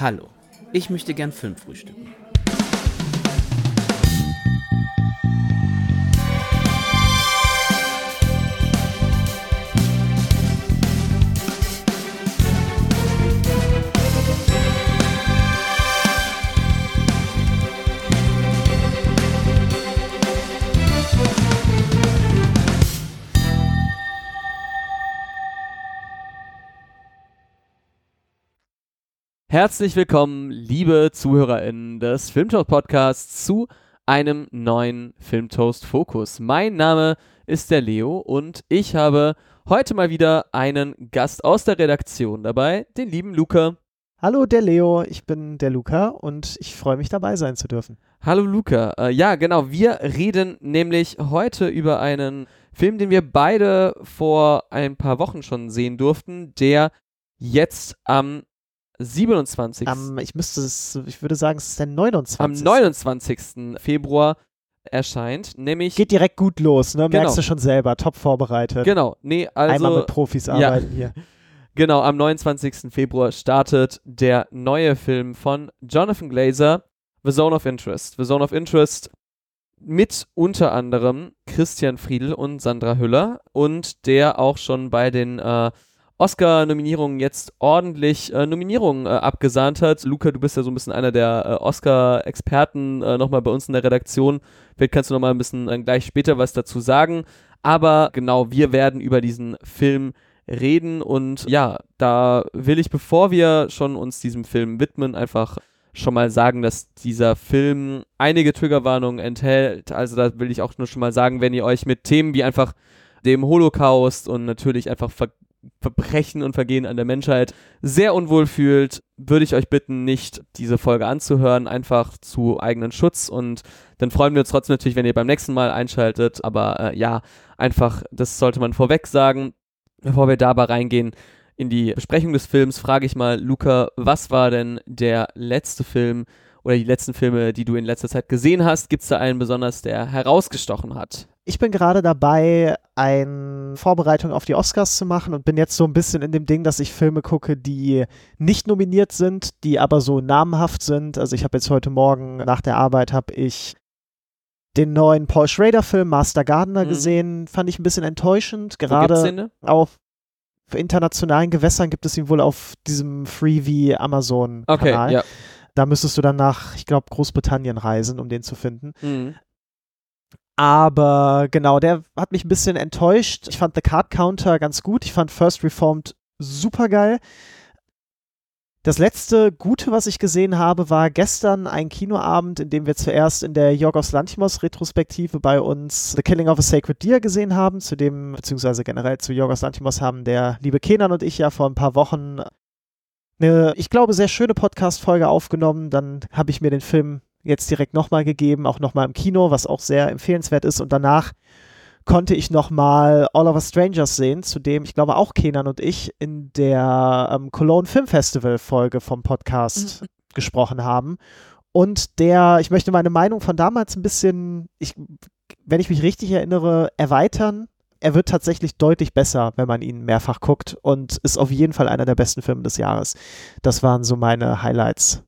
Hallo, ich möchte gern Film frühstücken. Herzlich willkommen, liebe ZuhörerInnen des Filmtoast Podcasts, zu einem neuen Filmtoast Fokus. Mein Name ist der Leo und ich habe heute mal wieder einen Gast aus der Redaktion dabei, den lieben Luca. Hallo, der Leo, ich bin der Luca und ich freue mich dabei sein zu dürfen. Hallo Luca. Äh, ja, genau, wir reden nämlich heute über einen Film, den wir beide vor ein paar Wochen schon sehen durften, der jetzt am 27. Am, ich müsste es, ich würde sagen, es ist der 29. Am 29. Februar erscheint, nämlich. Geht direkt gut los, ne? Genau. Merkst du schon selber, top vorbereitet. Genau, nee, also. Einmal mit Profis arbeiten ja. hier. Genau, am 29. Februar startet der neue Film von Jonathan Glazer, The Zone of Interest. The Zone of Interest mit unter anderem Christian Friedl und Sandra Hüller und der auch schon bei den äh, Oscar-Nominierungen jetzt ordentlich äh, Nominierungen äh, abgesahnt hat. Luca, du bist ja so ein bisschen einer der äh, Oscar-Experten äh, nochmal bei uns in der Redaktion. Vielleicht kannst du nochmal ein bisschen äh, gleich später was dazu sagen. Aber genau, wir werden über diesen Film reden und ja, da will ich, bevor wir schon uns diesem Film widmen, einfach schon mal sagen, dass dieser Film einige Triggerwarnungen enthält. Also da will ich auch nur schon mal sagen, wenn ihr euch mit Themen wie einfach dem Holocaust und natürlich einfach Verbrechen und Vergehen an der Menschheit sehr unwohl fühlt, würde ich euch bitten, nicht diese Folge anzuhören, einfach zu eigenen Schutz. Und dann freuen wir uns trotzdem natürlich, wenn ihr beim nächsten Mal einschaltet. Aber äh, ja, einfach, das sollte man vorweg sagen. Bevor wir dabei reingehen in die Besprechung des Films, frage ich mal, Luca, was war denn der letzte Film oder die letzten Filme, die du in letzter Zeit gesehen hast? Gibt es da einen besonders, der herausgestochen hat? Ich bin gerade dabei, eine Vorbereitung auf die Oscars zu machen und bin jetzt so ein bisschen in dem Ding, dass ich Filme gucke, die nicht nominiert sind, die aber so namhaft sind. Also ich habe jetzt heute Morgen nach der Arbeit habe ich den neuen Paul Schrader Film Master Gardener mhm. gesehen, fand ich ein bisschen enttäuschend. Gerade auf internationalen Gewässern gibt es ihn wohl auf diesem Freebie Amazon Kanal. Okay, ja. Da müsstest du dann nach, ich glaube, Großbritannien reisen, um den zu finden. Mhm. Aber genau, der hat mich ein bisschen enttäuscht. Ich fand The Card Counter ganz gut. Ich fand First Reformed super geil. Das letzte Gute, was ich gesehen habe, war gestern ein Kinoabend, in dem wir zuerst in der Jorgos Lantimos Retrospektive bei uns The Killing of a Sacred Deer gesehen haben. Zu dem, beziehungsweise generell zu Jorgos Lantimos haben der liebe Kenan und ich ja vor ein paar Wochen eine, ich glaube, sehr schöne Podcast-Folge aufgenommen. Dann habe ich mir den Film jetzt direkt nochmal gegeben, auch nochmal im Kino, was auch sehr empfehlenswert ist. Und danach konnte ich nochmal All of Us Strangers sehen, zu dem ich glaube auch Kenan und ich in der ähm, Cologne Film Festival Folge vom Podcast mhm. gesprochen haben. Und der, ich möchte meine Meinung von damals ein bisschen, ich, wenn ich mich richtig erinnere, erweitern. Er wird tatsächlich deutlich besser, wenn man ihn mehrfach guckt und ist auf jeden Fall einer der besten Filme des Jahres. Das waren so meine Highlights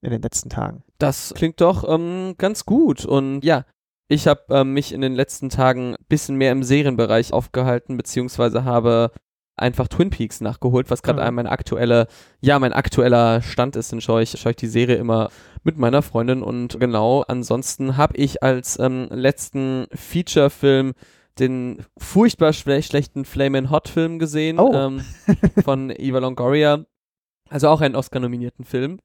in den letzten Tagen. Das klingt doch ähm, ganz gut. Und ja, ich habe ähm, mich in den letzten Tagen ein bisschen mehr im Serienbereich aufgehalten, beziehungsweise habe einfach Twin Peaks nachgeholt, was gerade mhm. mein aktueller, ja, mein aktueller Stand ist. Dann schaue ich, schaue ich die Serie immer mit meiner Freundin und genau, ansonsten habe ich als ähm, letzten Feature-Film den furchtbar schlechten Flame Hot Film gesehen oh. ähm, von Eva Longoria. Also auch einen Oscar-nominierten Film.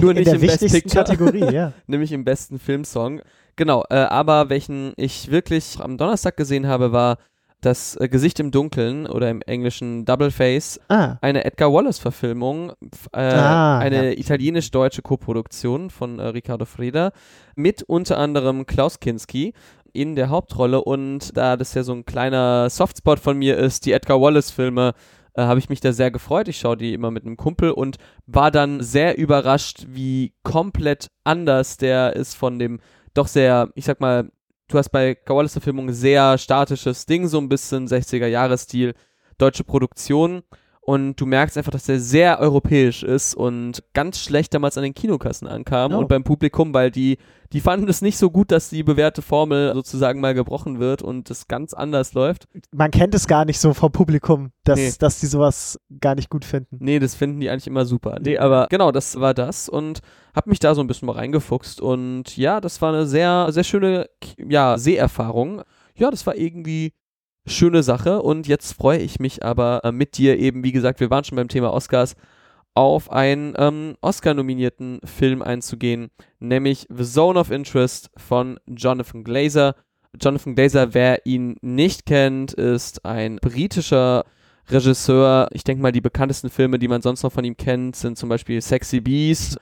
Nur nicht im Best Picture. Kategorie, ja. nämlich im besten Filmsong. Genau, äh, aber welchen ich wirklich am Donnerstag gesehen habe, war das äh, Gesicht im Dunkeln oder im englischen Double Face, ah. eine Edgar Wallace-Verfilmung, äh, ah, eine ja. italienisch-deutsche Koproduktion von äh, Riccardo Freda mit unter anderem Klaus Kinski in der Hauptrolle und da das ja so ein kleiner Softspot von mir ist, die Edgar Wallace-Filme äh, habe ich mich da sehr gefreut. Ich schaue die immer mit einem Kumpel und war dann sehr überrascht, wie komplett anders der ist von dem doch sehr, ich sag mal, du hast bei Kawalis Verfilmung sehr statisches Ding, so ein bisschen 60er-Jahres-Stil, deutsche Produktion. Und du merkst einfach, dass der sehr europäisch ist und ganz schlecht damals an den Kinokassen ankam Oh. und beim Publikum, weil die, die fanden es nicht so gut, dass die bewährte Formel sozusagen mal gebrochen wird und es ganz anders läuft. Man kennt es gar nicht so vom Publikum, dass, Nee. dass die sowas gar nicht gut finden. Nee, das finden die eigentlich immer super. Nee, aber genau, das war das und hab mich da so ein bisschen mal reingefuchst und ja, das war eine sehr, sehr schöne, ja, Seherfahrung. Ja, das war irgendwie schöne Sache und jetzt freue ich mich aber äh, mit dir eben, wie gesagt, wir waren schon beim Thema Oscars, auf einen ähm, Oscar-nominierten Film einzugehen, nämlich The Zone of Interest von Jonathan Glazer. Jonathan Glazer, wer ihn nicht kennt, ist ein britischer Regisseur. Ich denke mal, die bekanntesten Filme, die man sonst noch von ihm kennt, sind zum Beispiel Sexy Beast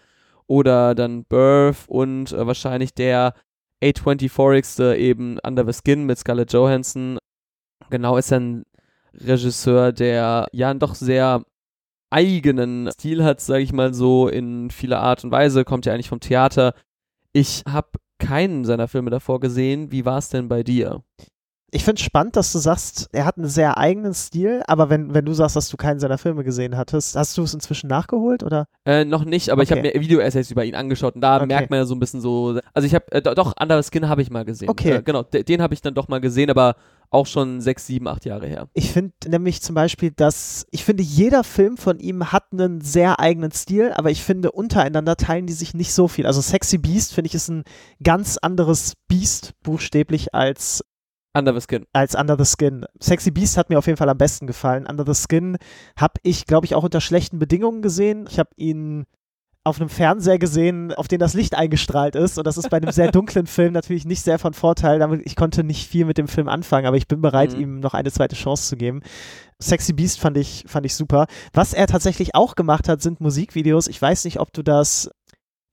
oder dann Birth und äh, wahrscheinlich der A24-igste eben Under the Skin mit Scarlett Johansson. Genau, ist ein Regisseur, der ja einen doch sehr eigenen Stil hat, sage ich mal so, in vieler Art und Weise, kommt ja eigentlich vom Theater. Ich habe keinen seiner Filme davor gesehen. Wie war es denn bei dir? Ich finde es spannend, dass du sagst, er hat einen sehr eigenen Stil, aber wenn, wenn du sagst, dass du keinen seiner Filme gesehen hattest, hast du es inzwischen nachgeholt oder? Äh, noch nicht, aber ich habe Okay. mir Video-Essays über ihn angeschaut und da Okay. merkt man ja so ein bisschen so. Also ich habe, äh, do- doch, Under Skin habe ich mal gesehen. Okay. Äh, genau, de- den habe ich dann doch mal gesehen, aber auch schon sechs, sieben, acht Jahre her. Ich finde nämlich zum Beispiel, dass ich finde, jeder Film von ihm hat einen sehr eigenen Stil, aber ich finde, untereinander teilen die sich nicht so viel. Also Sexy Beast, finde ich, ist ein ganz anderes Beast, buchstäblich, als Under the Skin. als Under the Skin. Sexy Beast hat mir auf jeden Fall am besten gefallen. Under the Skin habe ich, glaube ich, auch unter schlechten Bedingungen gesehen. Ich habe ihn auf einem Fernseher gesehen, auf den das Licht eingestrahlt ist. Und das ist bei einem sehr dunklen Film natürlich nicht sehr von Vorteil. Damit ich konnte nicht viel mit dem Film anfangen, aber ich bin bereit, Mhm. ihm noch eine zweite Chance zu geben. Sexy Beast fand ich, fand ich super. Was er tatsächlich auch gemacht hat, sind Musikvideos. Ich weiß nicht, ob du das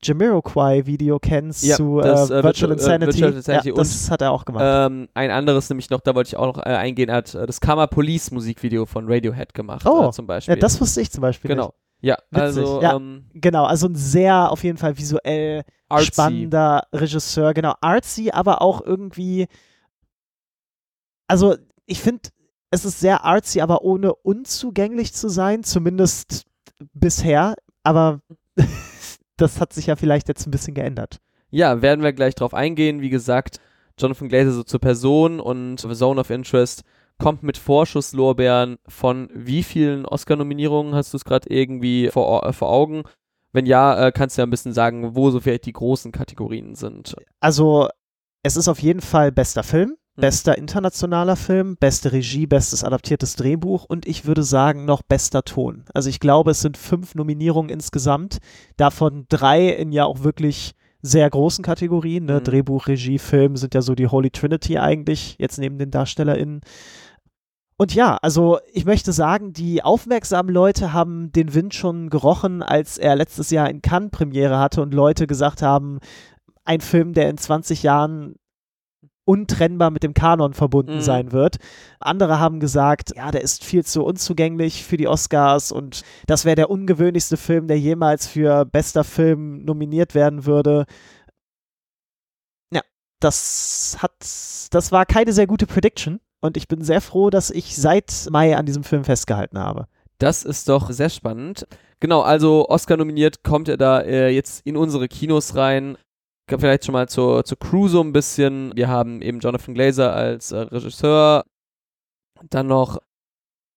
Jamiroquai-Video kennst Ja, zu das, äh, äh, Virtual äh, Insanity. Virtual Insanity ja, das hat er auch gemacht. Ähm, ein anderes nämlich noch, da wollte ich auch noch äh, eingehen, hat äh, das Karma Police Musikvideo von Radiohead gemacht, Oh, äh, zum Beispiel. ja, das wusste ich zum Beispiel nicht. Ja, Witzig, also ja. Ähm, Genau, also ein sehr auf jeden Fall visuell artsy. spannender Regisseur, genau, artsy, aber auch irgendwie, also ich finde, es ist sehr artsy, aber ohne unzugänglich zu sein, zumindest bisher, aber das hat sich ja vielleicht jetzt ein bisschen geändert. Ja, werden wir gleich drauf eingehen. Wie gesagt, Jonathan Glazer so zur Person und Zone of Interest kommt mit Vorschusslorbeeren von wie vielen Oscar-Nominierungen hast du es gerade irgendwie vor, äh, vor Augen? Wenn ja, äh, kannst du ja ein bisschen sagen, wo so vielleicht die großen Kategorien sind. Also es ist auf jeden Fall bester Film, Mhm. bester internationaler Film, beste Regie, bestes adaptiertes Drehbuch und ich würde sagen noch bester Ton. Also ich glaube, es sind fünf Nominierungen insgesamt, davon drei in ja auch wirklich sehr großen Kategorien. Ne? Mhm. Drehbuch, Regie, Film sind ja so die Holy Trinity eigentlich, jetzt neben den DarstellerInnen. Und ja, also ich möchte sagen, die aufmerksamen Leute haben den Wind schon gerochen, als er letztes Jahr in Cannes Premiere hatte und Leute gesagt haben, ein Film, der in 20 Jahren untrennbar mit dem Kanon verbunden Mhm. sein wird. Andere haben gesagt, ja, der ist viel zu unzugänglich für die Oscars und das wäre der ungewöhnlichste Film, der jemals für bester Film nominiert werden würde. Ja, das hat, das war keine sehr gute Prediction und ich bin sehr froh, dass ich seit Mai an diesem Film festgehalten habe. Das ist doch sehr spannend. Genau, also Oscar nominiert kommt er da äh, jetzt in unsere Kinos rein. Vielleicht schon mal zur, zur Crew so ein bisschen. Wir haben eben Jonathan Glazer als äh, Regisseur, dann noch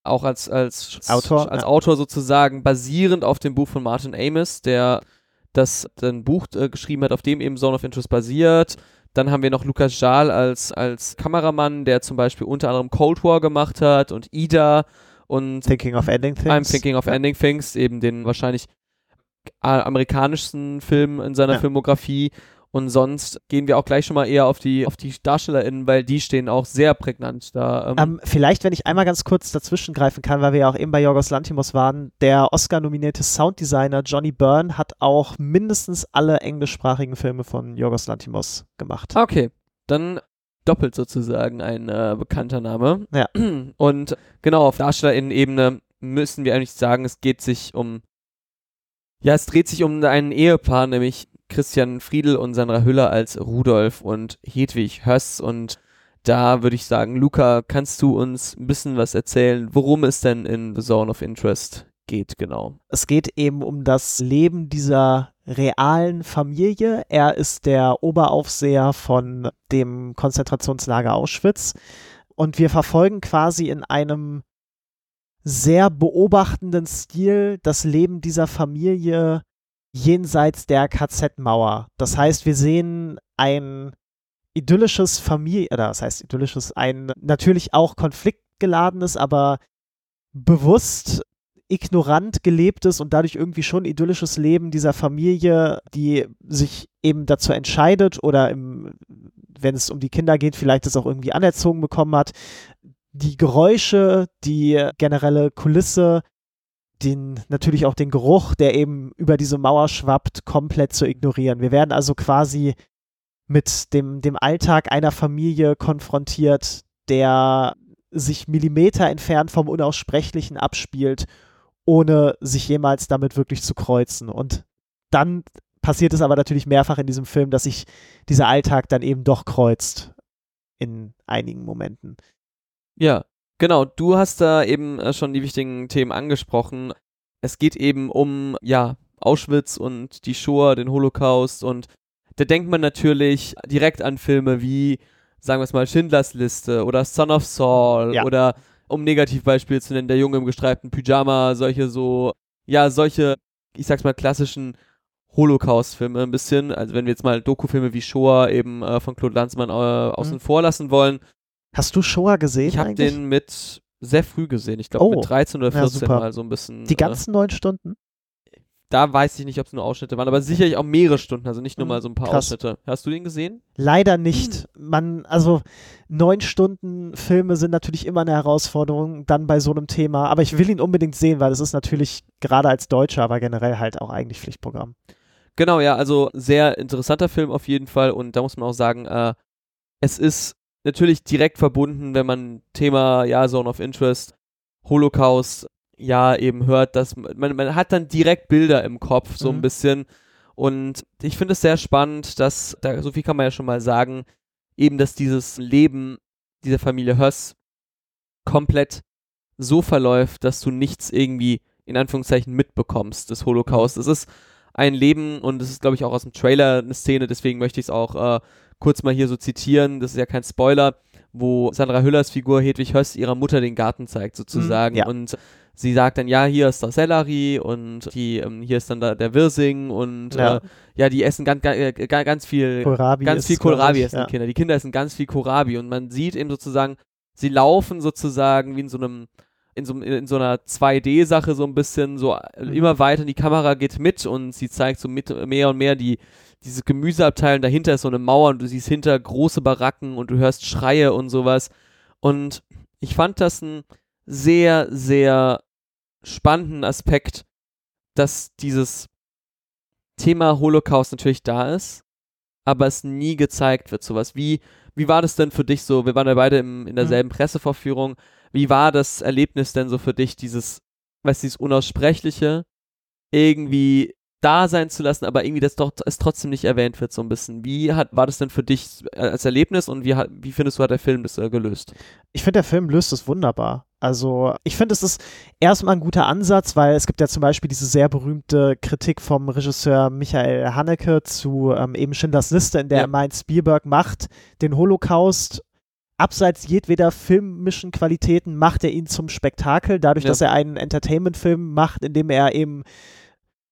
auch als, als Autor, als ja. Autor sozusagen, basierend auf dem Buch von Martin Amis, der das ein Buch äh, geschrieben hat, auf dem eben Zone of Interest basiert. Dann haben wir noch Lukas Jahl als, als Kameramann, der zum Beispiel unter anderem Cold War gemacht hat und Ida und Thinking of Ending Things. I'm Thinking of. Ending Things, eben den wahrscheinlich äh, amerikanischsten Film in seiner Ja. Filmografie. Und sonst gehen wir auch gleich schon mal eher auf die, auf die DarstellerInnen, weil die stehen auch sehr prägnant da. Ähm, Ähm, vielleicht, wenn ich einmal ganz kurz dazwischen greifen kann, weil wir ja auch eben bei Yorgos Lantimos waren, der Oscar-nominierte Sounddesigner Johnny Byrne hat auch mindestens alle englischsprachigen Filme von Yorgos Lantimos gemacht. Ah, okay, dann doppelt sozusagen ein äh, bekannter Name. Ja. Und genau, auf DarstellerInnen-Ebene müssen wir eigentlich sagen, es geht sich um, ja, es dreht sich um ein Ehepaar, nämlich Christian Friedel und Sandra Hüller als Rudolf und Hedwig Höss und Da würde ich sagen, Luca, kannst du uns ein bisschen was erzählen, worum es denn in The Zone of Interest geht, genau? Es geht eben um das Leben dieser realen Familie. Er ist der Oberaufseher von dem Konzentrationslager Auschwitz und wir verfolgen quasi in einem sehr beobachtenden Stil das Leben dieser Familie jenseits der KZ-Mauer. Das heißt, wir sehen ein idyllisches Familie, oder das heißt idyllisches, ein natürlich auch konfliktgeladenes, aber bewusst ignorant gelebtes und dadurch irgendwie schon idyllisches Leben dieser Familie, die sich eben dazu entscheidet oder im, wenn es um die Kinder geht, vielleicht das auch irgendwie anerzogen bekommen hat, die Geräusche, die generelle Kulisse, den, natürlich auch den Geruch, der eben über diese Mauer schwappt, komplett zu ignorieren. Wir werden also quasi mit dem, dem Alltag einer Familie konfrontiert, der sich Millimeter entfernt vom Unaussprechlichen abspielt, ohne sich jemals damit wirklich zu kreuzen. Und dann passiert es aber natürlich mehrfach in diesem Film, dass sich dieser Alltag dann eben doch kreuzt in einigen Momenten. Ja, genau. Du hast da eben äh, schon die wichtigen Themen angesprochen. Es geht eben um, ja, Auschwitz und die Shoah, den Holocaust und da denkt man natürlich direkt an Filme wie, sagen wir es mal, Schindlers Liste oder Son of Saul ja. oder, um Negativbeispiel zu nennen, Der Junge im gestreiften Pyjama, solche so, ja, solche, ich sag's mal, klassischen Holocaust-Filme ein bisschen. Also wenn wir jetzt mal Doku-Filme wie Shoah eben äh, von Claude Lanzmann äh, außen mhm. vor lassen wollen, Hast du Shoah gesehen? Ich habe den mit sehr früh gesehen. Ich glaube oh, mit 13 oder 14 ja, mal so ein bisschen. Die äh, ganzen neun Stunden? Da weiß ich nicht, ob es nur Ausschnitte waren, aber sicherlich auch mehrere Stunden, also nicht nur mhm, mal so ein paar Krass. Ausschnitte. Hast du den gesehen? Leider nicht. Hm. Man, also neun Stunden Filme sind natürlich immer eine Herausforderung, dann bei so einem Thema. Aber ich will ihn unbedingt sehen, weil es ist natürlich gerade als Deutscher, aber generell halt auch eigentlich Pflichtprogramm. Genau, ja, also sehr interessanter Film auf jeden Fall und da muss man auch sagen, äh, es ist natürlich direkt verbunden, wenn man Thema, ja, Zone of Interest, Holocaust, ja, eben hört, dass man, man hat dann direkt Bilder im Kopf, so mhm. ein bisschen. Und ich finde es sehr spannend, dass, da, so viel kann man ja schon mal sagen, eben, dass dieses Leben dieser Familie Höss komplett so verläuft, dass du nichts irgendwie in Anführungszeichen mitbekommst des Holocaust. Mhm. Es ist ein Leben und es ist, glaube ich, auch aus dem Trailer eine Szene, deswegen möchte ich es auch äh, kurz mal hier so zitieren, das ist ja kein Spoiler, wo Sandra Hüllers Figur Hedwig Höss ihrer Mutter den Garten zeigt sozusagen mhm, ja. und sie sagt dann, ja, hier ist der Sellerie und die, ähm, hier ist dann da der Wirsing und ja, äh, ja die essen ganz, ganz, ganz viel Kohlrabi ganz viel Kohlrabi essen ja. die Kinder. Die Kinder essen ganz viel Kohlrabi und man sieht eben sozusagen, sie laufen sozusagen wie in so einem in so, in so einer 2D-Sache so ein bisschen so mhm. immer weiter und die Kamera geht mit und sie zeigt so mit, mehr und mehr die, diese Gemüseabteilung, dahinter ist so eine Mauer und du siehst hinter große Baracken und du hörst Schreie und sowas. Und ich fand das einen sehr, sehr spannenden Aspekt, dass dieses Thema Holocaust natürlich da ist, aber es nie gezeigt wird. Sowas wie, wie war das denn für dich so? Wir waren ja beide im, in derselben mhm. Pressevorführung. Wie war das Erlebnis denn so für dich, dieses, weißt du, dieses Unaussprechliche irgendwie da sein zu lassen, aber irgendwie das doch es trotzdem nicht erwähnt wird so ein bisschen. Wie hat war das denn für dich als Erlebnis und wie hat, wie findest du hat der Film das äh, gelöst? Ich finde der Film löst es wunderbar. Also ich finde es ist erstmal ein guter Ansatz, weil es gibt ja zum Beispiel diese sehr berühmte Kritik vom Regisseur Michael Haneke zu ähm, eben Schindlers Liste, in der ja. er meint, Spielberg macht den Holocaust abseits jedweder filmischen Qualitäten macht er ihn zum Spektakel, dadurch, ja. dass er einen Entertainment-Film macht, in dem er eben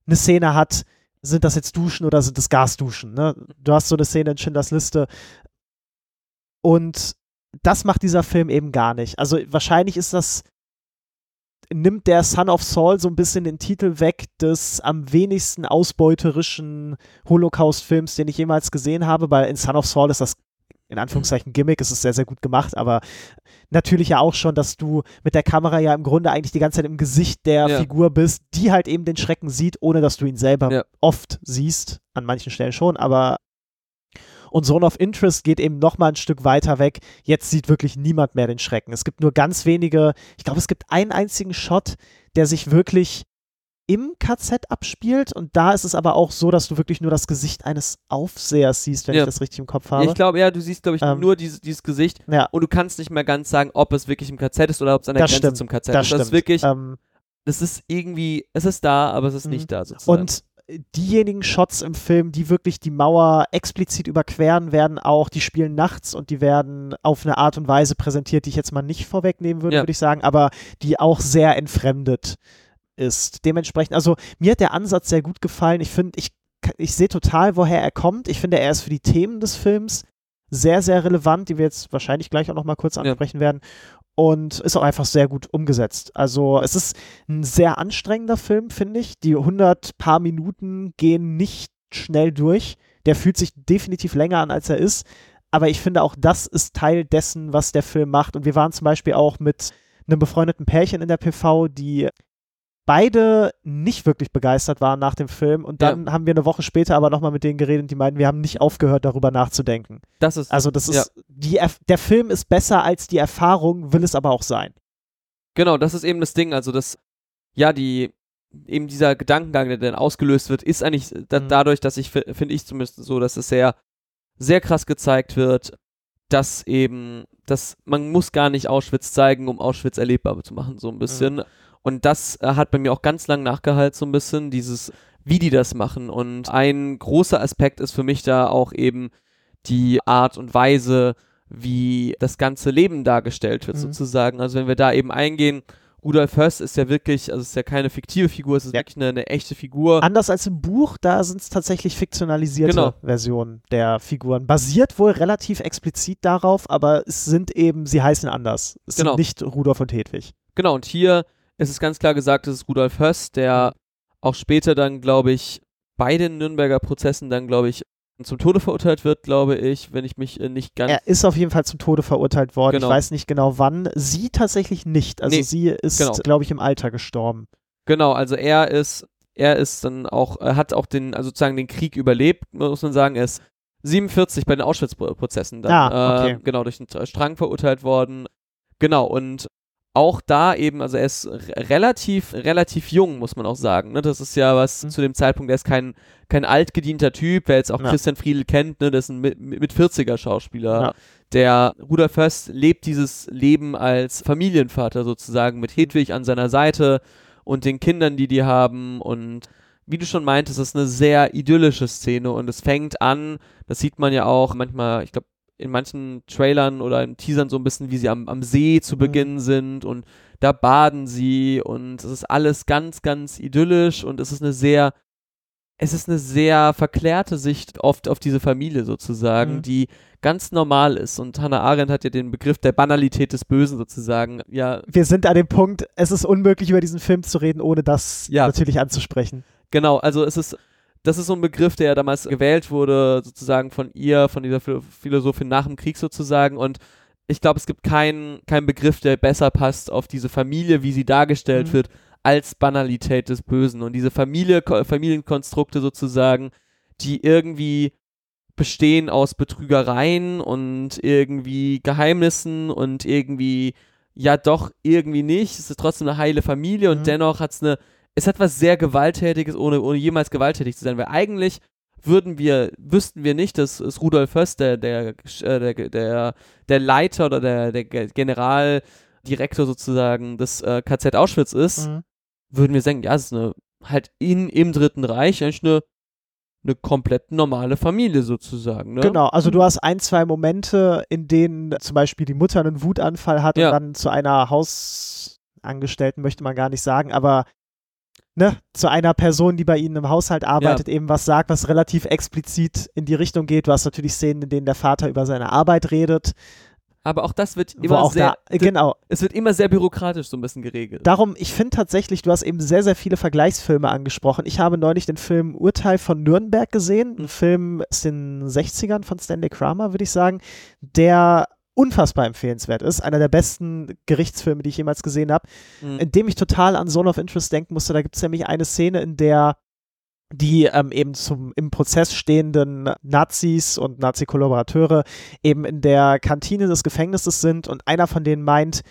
eine Szene hat, sind das jetzt Duschen oder sind das Gasduschen? Ne? Du hast so eine Szene in Schindlers Liste. Und das macht dieser Film eben gar nicht. Also wahrscheinlich ist das, nimmt der Son of Saul so ein bisschen den Titel weg des am wenigsten ausbeuterischen Holocaust-Films, den ich jemals gesehen habe, weil in Son of Saul ist das in Anführungszeichen Gimmick, es ist sehr, sehr gut gemacht, aber natürlich ja auch schon, dass du mit der Kamera ja im Grunde eigentlich die ganze Zeit im Gesicht der ja. Figur bist, die halt eben den Schrecken sieht, ohne dass du ihn selber ja. oft siehst, an manchen Stellen schon, aber und Zone of Interest geht eben nochmal ein Stück weiter weg. Jetzt sieht wirklich niemand mehr den Schrecken. Es gibt nur ganz wenige, ich glaube, es gibt einen einzigen Shot, der sich wirklich im KZ abspielt und da ist es aber auch so, dass du wirklich nur das Gesicht eines Aufsehers siehst, wenn Ja. ich das richtig im Kopf habe. Ich glaube, ja, du siehst, glaube ich, Ähm, nur dieses, dieses Gesicht ja, und du kannst nicht mehr ganz sagen, ob es wirklich im KZ ist oder ob es an der Das Grenze stimmt, zum KZ das ist. stimmt. Das ist wirklich, ähm, das ist irgendwie, es ist da, aber es ist Mhm. nicht da sozusagen. Und diejenigen Shots im Film, die wirklich die Mauer explizit überqueren, werden auch, die spielen nachts und die werden auf eine Art und Weise präsentiert, die ich jetzt mal nicht vorwegnehmen würde, Ja. würde ich sagen, aber die auch sehr entfremdet ist. Dementsprechend, also mir hat der Ansatz sehr gut gefallen. Ich finde, ich, ich sehe total, woher er kommt. Ich finde, er ist für die Themen des Films sehr, sehr relevant, die wir jetzt wahrscheinlich gleich auch noch mal kurz Ja. ansprechen werden. Und ist auch einfach sehr gut umgesetzt. Also es ist ein sehr anstrengender Film, finde ich. Die 100 paar Minuten gehen nicht schnell durch. Der fühlt sich definitiv länger an, als er ist. Aber ich finde auch, das ist Teil dessen, was der Film macht. Und wir waren zum Beispiel auch mit einem befreundeten Pärchen in der PV, die beide nicht wirklich begeistert waren nach dem Film. Und dann haben wir eine Woche später aber nochmal mit denen geredet und die meinten, wir haben nicht aufgehört, darüber nachzudenken. das ist, Also das ist, Ja. die, der Film ist besser als die Erfahrung, will es aber auch sein. genau, das ist eben das Ding. Also, das, ja, die, eben dieser Gedankengang, der dann ausgelöst wird, ist eigentlich da, Mhm. dadurch, dass ich, fi- finde ich zumindest so, dass es sehr, sehr krass gezeigt wird, dass eben, dass man muss gar nicht Auschwitz zeigen, um Auschwitz erlebbar zu machen, so ein bisschen. Und das äh, hat bei mir auch ganz lang nachgehalten, so ein bisschen, dieses, wie die das machen. Und ein großer Aspekt ist für mich da auch eben die Art und Weise, wie das ganze Leben dargestellt wird, Mhm. sozusagen. Also wenn wir da eben eingehen, Rudolf Höss ist ja wirklich, also es ist ja keine fiktive Figur, es ist Ja. wirklich eine, eine echte Figur. Anders als im Buch, da sind es tatsächlich fiktionalisierte Genau. Versionen der Figuren. Basiert wohl relativ explizit darauf, aber es sind eben, sie heißen anders. Es Genau. sind nicht Rudolf und Hedwig. Genau, und hier ist es ganz klar gesagt, es ist Rudolf Höss, der auch später dann, glaube ich, bei den Nürnberger Prozessen dann, glaube ich, zum Tode verurteilt wird, glaube ich, wenn ich mich äh, nicht ganz. Er ist auf jeden Fall zum Tode verurteilt worden. Genau. Ich weiß nicht genau wann. Sie tatsächlich nicht. Also Nee, sie ist, genau. glaube ich, im Alter gestorben. Genau, also er ist, er ist dann auch, er hat auch den, also sozusagen den Krieg überlebt, muss man sagen. Er ist 47 bei den Auschwitz-Prozessen dann, Ah, okay. äh, genau, durch den Strang verurteilt worden. Genau, und auch da eben, also er ist re- relativ, relativ jung, muss man auch sagen. Ne? Das ist ja was Mhm. zu dem Zeitpunkt, der ist kein, kein altgedienter Typ, wer jetzt auch Ja. Christian Friedel kennt, ne? das ist ein mit, mit 40er Schauspieler. Ja. Der Rudolf Höss lebt dieses Leben als Familienvater sozusagen mit Hedwig an seiner Seite und den Kindern, die die haben und wie du schon meintest, es ist eine sehr idyllische Szene und es fängt an, das sieht man ja auch manchmal, ich glaube, in manchen Trailern oder in Teasern so ein bisschen, wie sie am, am See zu Beginn sind und da baden sie und es ist alles ganz, ganz idyllisch und es ist eine sehr, es ist eine sehr verklärte Sicht oft auf diese Familie sozusagen, Mhm. die ganz normal ist und Hannah Arendt hat ja den Begriff der Banalität des Bösen sozusagen, ja, Wir sind an dem Punkt, es ist unmöglich, über diesen Film zu reden, ohne das Ja. natürlich anzusprechen. Genau, also es ist, das ist so ein Begriff, der ja damals gewählt wurde, sozusagen von ihr, von dieser Philo- Philosophin nach dem Krieg sozusagen. Und ich glaube, es gibt keinen keinen Begriff, der besser passt auf diese Familie, wie sie dargestellt Mhm. wird, als Banalität des Bösen. Und diese Familie, Ko- Familienkonstrukte sozusagen, die irgendwie bestehen aus Betrügereien und irgendwie Geheimnissen und irgendwie, ja doch, irgendwie nicht. Es ist trotzdem eine heile Familie und Mhm. dennoch hat es eine, es hat was sehr Gewalttätiges, ohne, ohne jemals gewalttätig zu sein. Weil eigentlich würden wir, wüssten wir nicht, dass es Rudolf Höss, der, der, äh, der, der, der Leiter oder der, der Ge- Generaldirektor sozusagen des äh, KZ Auschwitz ist, Mhm. würden wir sagen, ja, es ist eine, halt in, im Dritten Reich eigentlich eine, eine komplett normale Familie sozusagen. Ne? Genau, also du hast ein, zwei Momente, in denen zum Beispiel die Mutter einen Wutanfall hat Ja. und dann zu einer Hausangestellten, möchte man gar nicht sagen, aber ne, zu einer Person, die bei ihnen im Haushalt arbeitet, eben was sagt, was relativ explizit in die Richtung geht. Du hast natürlich Szenen, in denen der Vater über seine Arbeit redet. Aber auch das wird immer sehr, da, genau, es wird immer sehr bürokratisch so ein bisschen geregelt. Darum, ich finde tatsächlich, du hast eben sehr, sehr viele Vergleichsfilme angesprochen. Ich habe neulich den Film Urteil von Nürnberg gesehen, ein Film aus den 60ern von Stanley Kramer, würde ich sagen, der unfassbar empfehlenswert ist. Einer der besten Gerichtsfilme, die ich jemals gesehen habe, Mhm. in dem ich total an Zone of Interest denken musste. Da gibt es nämlich eine Szene, in der die ähm, eben zum im Prozess stehenden Nazis und Nazi-Kollaborateure eben in der Kantine des Gefängnisses sind und einer von denen meint,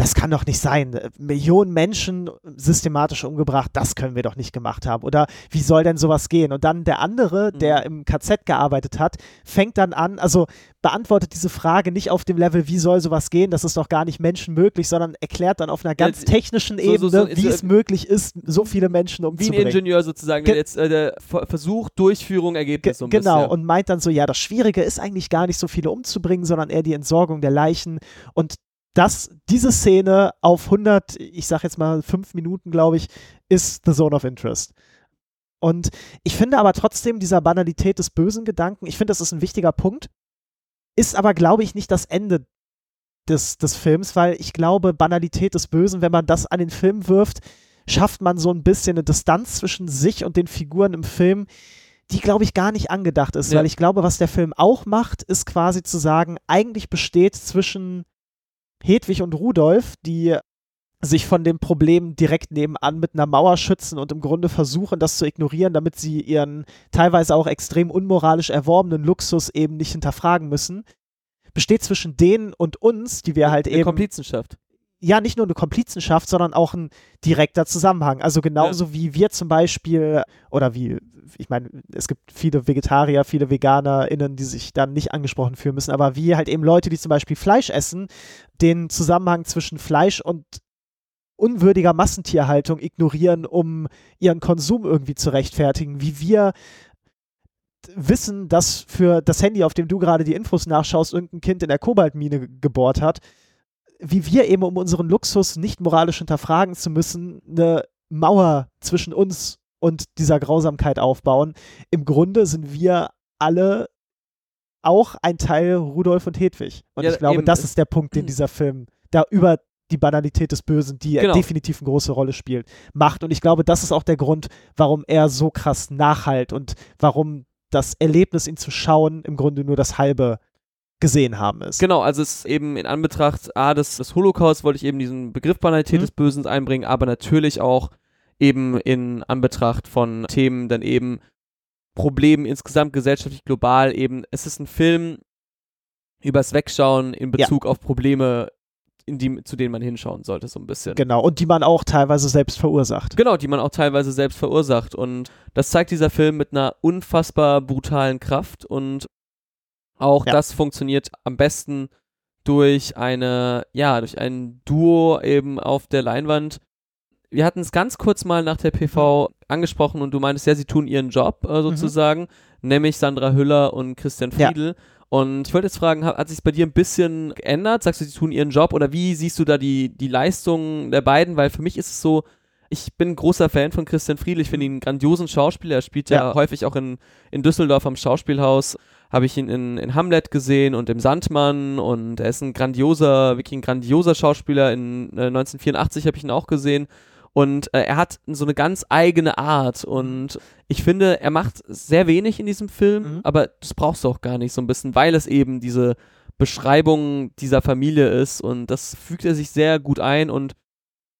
das kann doch nicht sein. Millionen Menschen systematisch umgebracht, das können wir doch nicht gemacht haben. Oder wie soll denn sowas gehen? Und dann der andere, der Mhm. im KZ gearbeitet hat, fängt dann an, also beantwortet diese Frage nicht auf dem Level, wie soll sowas gehen, das ist doch gar nicht menschenmöglich, sondern erklärt dann auf einer ganz technischen so- Ebene, so- wie so- es möglich ist, so viele Menschen Wie ein umzubringen. Ingenieur sozusagen, Ge- der jetzt äh, der Ver- Versuch, Durchführung, Ergebnis so genau, bisschen. und meint dann so, ja, das Schwierige ist eigentlich gar nicht so viele umzubringen, sondern eher die Entsorgung der Leichen. Und das, diese Szene auf 100, ich sag jetzt mal fünf Minuten, glaube ich, ist The Zone of Interest. Und ich finde aber trotzdem dieser Banalität des bösen Gedanken, ich finde, das ist ein wichtiger Punkt, ist aber, glaube ich, nicht das Ende des, des Films, weil ich glaube, Banalität des Bösen, wenn man das an den Film wirft, schafft man so ein bisschen eine Distanz zwischen sich und den Figuren im Film, die, glaube ich, gar nicht angedacht ist. Ja. Weil ich glaube, was der Film auch macht, ist quasi zu sagen, eigentlich besteht zwischen Hedwig und Rudolf, die sich von dem Problem direkt nebenan mit einer Mauer schützen und im Grunde versuchen, das zu ignorieren, damit sie ihren teilweise auch extrem unmoralisch erworbenen Luxus eben nicht hinterfragen müssen, besteht zwischen denen und uns, die wir halt Eine eben Komplizenschaft. Ja nicht nur eine Komplizenschaft, sondern auch ein direkter Zusammenhang. Also genauso wie wir zum Beispiel, oder wie, ich meine, es gibt viele Vegetarier, viele VeganerInnen, die sich dann nicht angesprochen fühlen müssen, aber wie halt eben Leute, die zum Beispiel Fleisch essen, den Zusammenhang zwischen Fleisch und unwürdiger Massentierhaltung ignorieren, um ihren Konsum irgendwie zu rechtfertigen, wie wir wissen, dass für das Handy, auf dem du gerade die Infos nachschaust, irgendein Kind in der Kobaltmine gebohrt hat, wie wir eben, um unseren Luxus nicht moralisch hinterfragen zu müssen, eine Mauer zwischen uns und dieser Grausamkeit aufbauen. Im Grunde sind wir alle auch ein Teil Rudolf und Hedwig. Und Ja, ich glaube, eben. das ist der Punkt, den dieser Film da über die Banalität des Bösen, die Genau. definitiv eine große Rolle spielt, macht. Und ich glaube, das ist auch der Grund, warum er so krass nachhalt und warum das Erlebnis, ihn zu schauen, im Grunde nur das halbe gesehen haben ist. Genau, also es ist eben in Anbetracht A, des, des Holocaust wollte ich eben diesen Begriff Banalität Mhm. des Bösen einbringen, aber natürlich auch eben in Anbetracht von Themen dann eben Problemen insgesamt gesellschaftlich global eben, es ist ein Film übers Wegschauen in Ja. Bezug auf Probleme, in die, zu denen man hinschauen sollte, so ein bisschen. Genau, und die man auch teilweise selbst verursacht. Genau, die man auch teilweise selbst verursacht. Und das zeigt dieser Film mit einer unfassbar brutalen Kraft. Und auch Ja. das funktioniert am besten durch eine, ja, durch ein Duo eben auf der Leinwand. Wir hatten es ganz kurz mal nach der PV angesprochen und du meintest, ja, sie tun ihren Job äh, sozusagen, nämlich Sandra Hüller und Christian Ja. Friedl. Und ich wollte jetzt fragen, hat, hat sich bei dir ein bisschen geändert? Sagst du, sie tun ihren Job oder wie siehst du da die, die Leistungen der beiden? Weil für mich ist es so, ich bin großer Fan von Christian Friedl. Ich finde ihn einen grandiosen Schauspieler. Er spielt ja, Ja. häufig auch in, in Düsseldorf am Schauspielhaus. Habe ich ihn in, in Hamlet gesehen und im Sandmann. Und er ist ein grandioser, wirklich ein grandioser Schauspieler. In äh, 1984 habe ich ihn auch gesehen. Und äh, er hat so eine ganz eigene Art. Und ich finde, er macht sehr wenig in diesem Film, Mhm. aber das brauchst du auch gar nicht so ein bisschen, weil es eben diese Beschreibung dieser Familie ist. Und das fügt er sich sehr gut ein und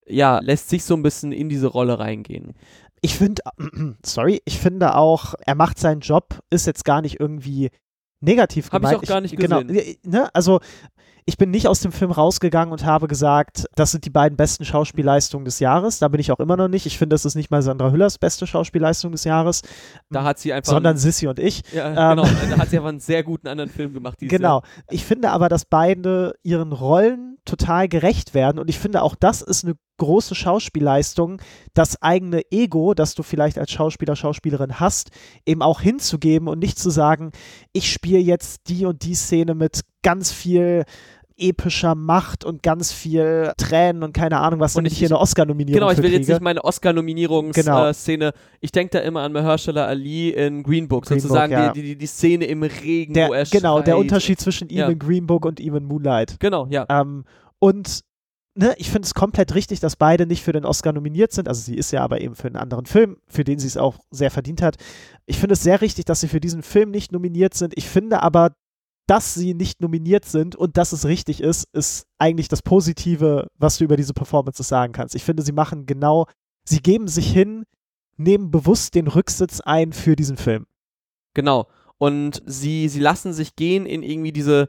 ja, lässt sich so ein bisschen in diese Rolle reingehen. Ich finde, sorry, ich finde auch, er macht seinen Job, ist jetzt gar nicht irgendwie negativ Hab ich gemeint. auch gar nicht Genau, gesehen. ne, also ich bin nicht aus dem Film rausgegangen und habe gesagt, das sind die beiden besten Schauspielleistungen des Jahres. Da bin ich auch immer noch nicht. Ich finde, das ist nicht mal Sandra Hüllers beste Schauspielleistung des Jahres, Da hat sie einfach. sondern Sissy und ich. ja, ähm, genau, da hat sie einfach einen sehr guten anderen Film gemacht. Genau. Ich finde aber, dass beide ihren Rollen total gerecht werden. Und ich finde auch das ist eine große Schauspielleistung, das eigene Ego, das du vielleicht als Schauspieler, Schauspielerin hast, eben auch hinzugeben und nicht zu sagen, ich spiele jetzt die und die Szene mit ganz viel epischer Macht und ganz viel Tränen und keine Ahnung was, Und damit ich- ich hier eine Oscar-Nominierung Genau, ich will jetzt kriege. nicht meine Oscar-Nominierungsszene. Genau. ich denke da immer an Mahershala Ali in Green Book, Green Book, sozusagen ja. die, die, die Szene im Regen, der, wo er genau, der schreit. Unterschied zwischen ihm Ja. in Green Book und ihm in Moonlight. Genau, ja. Ähm, und ne, ich finde es komplett richtig, dass beide nicht für den Oscar nominiert sind. Also sie ist ja aber eben für einen anderen Film, für den sie es auch sehr verdient hat. Ich finde es sehr richtig, dass sie für diesen Film nicht nominiert sind. Ich finde aber, dass sie nicht nominiert sind und dass es richtig ist, ist eigentlich das Positive, was du über diese Performances sagen kannst. Ich finde, sie machen genau, sie geben sich hin, nehmen bewusst den Rücksitz ein für diesen Film. Genau. Und sie, sie lassen sich gehen in irgendwie diese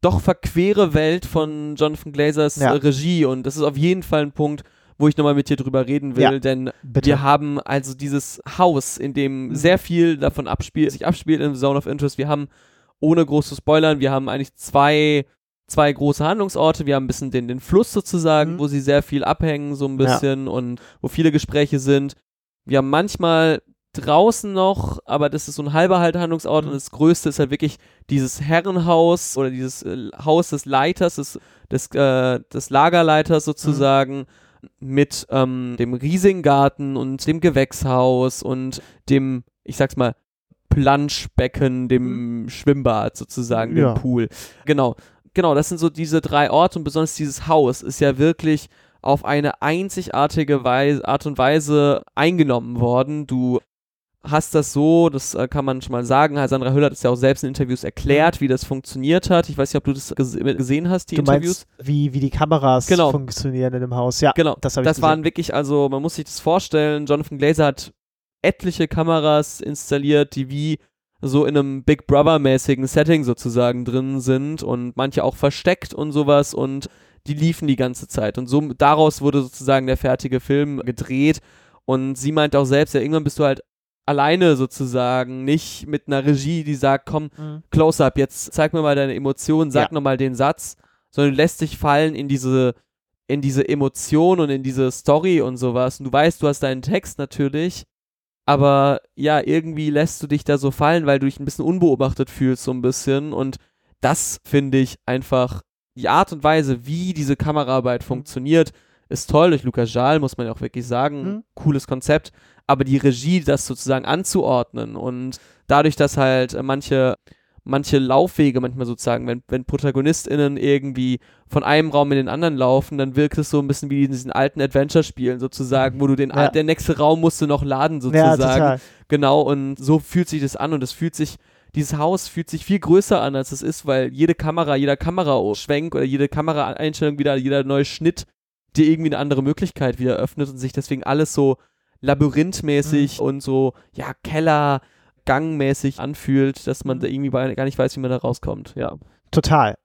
doch verquere Welt von Jonathan Glazers Ja. Regie und das ist auf jeden Fall ein Punkt, wo ich nochmal mit dir drüber reden will, Ja, denn Bitte. wir haben also dieses Haus, in dem Mhm. sehr viel davon abspielt, sich abspielt in Zone of Interest. Wir haben, ohne groß zu spoilern, wir haben eigentlich zwei, zwei große Handlungsorte. Wir haben ein bisschen den, den Fluss sozusagen, Mhm. wo sie sehr viel abhängen, so ein Ja. bisschen und wo viele Gespräche sind. Wir haben manchmal draußen noch, aber das ist so ein halber halt Handlungsort Mhm. und das größte ist halt wirklich dieses Herrenhaus oder dieses äh, Haus des Leiters, des, des, äh, des Lagerleiters sozusagen mit ähm, dem Riesingarten und dem Gewächshaus und dem, ich sag's mal, Planschbecken, dem Schwimmbad sozusagen, Ja. dem Pool. Genau, genau, das sind so diese drei Orte und besonders dieses Haus ist ja wirklich auf eine einzigartige Weise, Art und Weise eingenommen worden. Du hast das so, das äh, kann man schon mal sagen, Sandra Hüller hat es ja auch selbst in Interviews erklärt, wie das funktioniert hat. Ich weiß nicht, ob du das gese gesehen hast, die du Interviews. meinst, wie, wie die Kameras Genau. funktionieren in dem Haus. Ja, Genau, das habe ich das waren wirklich, also man muss sich das vorstellen, Jonathan Glazer hat etliche Kameras installiert, die wie so in einem Big Brother-mäßigen Setting sozusagen drin sind und manche auch versteckt und sowas und die liefen die ganze Zeit und so daraus wurde sozusagen der fertige Film gedreht und sie meint auch selbst, ja irgendwann bist du halt alleine sozusagen, nicht mit einer Regie, die sagt, komm, Mhm. Close-up, jetzt zeig mir mal deine Emotionen, sag Ja. nochmal den Satz, sondern du lässt dich fallen in diese, in diese Emotion und in diese Story und sowas. Und du weißt, du hast deinen Text natürlich, aber ja, irgendwie lässt du dich da so fallen, weil du dich ein bisschen unbeobachtet fühlst, so ein bisschen. Und das finde ich einfach, die Art und Weise, wie diese Kameraarbeit funktioniert, ist toll. Durch Lukas Jahl muss man ja auch wirklich sagen, Mhm. cooles Konzept. Aber die Regie, das sozusagen anzuordnen und dadurch, dass halt äh, manche, manche Laufwege manchmal sozusagen, wenn, wenn ProtagonistInnen irgendwie von einem Raum in den anderen laufen, dann wirkt es so ein bisschen wie in diesen alten Adventure-Spielen sozusagen, wo du den, Ja. der nächste Raum musst du noch laden Ja, sozusagen. total. Genau, und so fühlt sich das an und es fühlt sich, dieses Haus fühlt sich viel größer an, als es ist, weil jede Kamera, jeder Kameraschwenk oder jede Kameraeinstellung wieder, jeder neue Schnitt dir irgendwie eine andere Möglichkeit wieder öffnet und sich deswegen alles so labyrinthmäßig und so, ja, Keller, gangmäßig anfühlt, dass man Mhm. da irgendwie gar nicht weiß, wie man da rauskommt, ja. Total.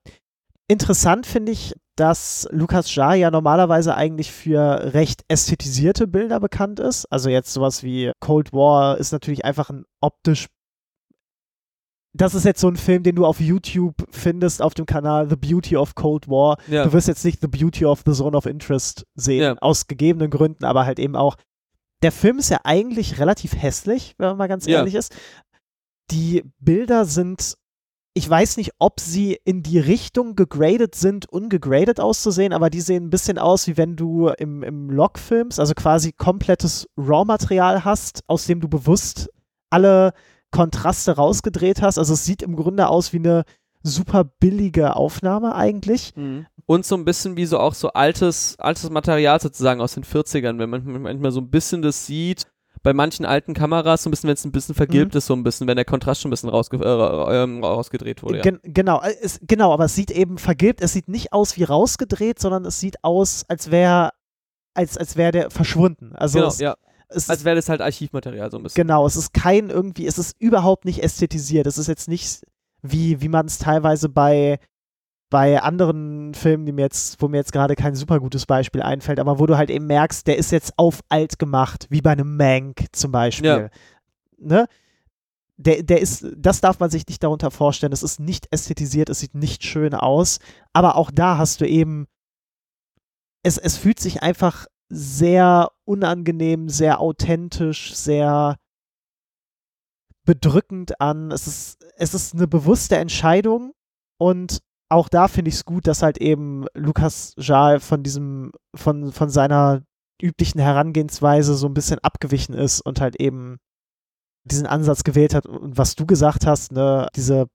Interessant finde ich, dass Lukas Jarre ja normalerweise eigentlich für recht ästhetisierte Bilder bekannt ist. Also jetzt sowas wie Cold War ist natürlich einfach ein optisch. Das ist jetzt so ein Film, den du auf YouTube findest, auf dem Kanal The Beauty of Cold War. Ja, Du wirst jetzt nicht The Beauty of the Zone of Interest sehen, Ja. aus gegebenen Gründen, aber halt eben auch. Der Film ist ja eigentlich relativ hässlich, wenn man mal ganz Ja. ehrlich ist. Die Bilder sind, ich weiß nicht, ob sie in die Richtung gegradet sind, ungegradet auszusehen, aber die sehen ein bisschen aus, wie wenn du im, im Log filmst, also quasi komplettes RAW-Material hast, aus dem du bewusst alle Kontraste rausgedreht hast. Also es sieht im Grunde aus wie eine super billige Aufnahme eigentlich. Mhm. Und so ein bisschen wie so auch so altes, altes Material sozusagen aus den 40ern, wenn man manchmal so ein bisschen das sieht, bei manchen alten Kameras, so ein bisschen, wenn es ein bisschen vergilbt Mhm. ist, so ein bisschen, wenn der Kontrast schon ein bisschen rausge äh, ähm, rausgedreht wurde. Ja. Gen genau, äh, es, genau, aber es sieht eben vergilbt, es sieht nicht aus wie rausgedreht, sondern es sieht aus, als wäre als, als wäre der verschwunden. Also genau, es, ja. es Als wäre das halt Archivmaterial so ein bisschen. genau, es ist kein irgendwie, es ist überhaupt nicht ästhetisiert. Es ist jetzt nicht wie, wie man es teilweise bei bei anderen Filmen, die mir jetzt, wo mir jetzt gerade kein super gutes Beispiel einfällt, aber wo du halt eben merkst, der ist jetzt auf alt gemacht, wie bei einem Mank zum Beispiel. Ja. Ne? Der, der ist, das darf man sich nicht darunter vorstellen. Es ist nicht ästhetisiert, es sieht nicht schön aus, aber auch da hast du eben, es, es fühlt sich einfach sehr unangenehm, sehr authentisch, sehr bedrückend an. Es ist, es ist eine bewusste Entscheidung und auch da finde ich es gut, dass halt eben Lukas Jahl von diesem, von, von seiner üblichen Herangehensweise so ein bisschen abgewichen ist und halt eben diesen Ansatz gewählt hat und was du gesagt hast, ne, diese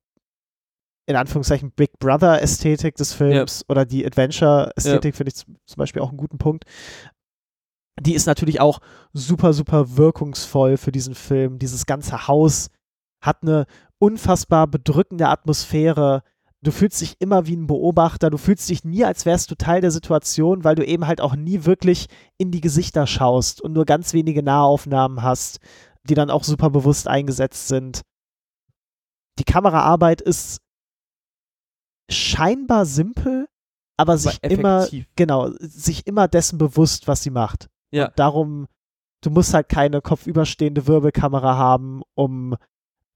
in Anführungszeichen Big Brother Ästhetik des Films oder die Adventure Ästhetik finde ich zum Beispiel auch einen guten Punkt. Die ist natürlich auch super, super wirkungsvoll für diesen Film. Dieses ganze Haus hat eine unfassbar bedrückende Atmosphäre. Du fühlst dich immer wie ein Beobachter, du fühlst dich nie, als wärst du Teil der Situation, weil du eben halt auch nie wirklich in die Gesichter schaust und nur ganz wenige Nahaufnahmen hast, die dann auch super bewusst eingesetzt sind. Die Kameraarbeit ist scheinbar simpel, aber sich immer, effektiv. genau, sich immer dessen bewusst, was sie macht. Ja. Und darum, du musst halt keine kopfüberstehende Wirbelkamera haben, um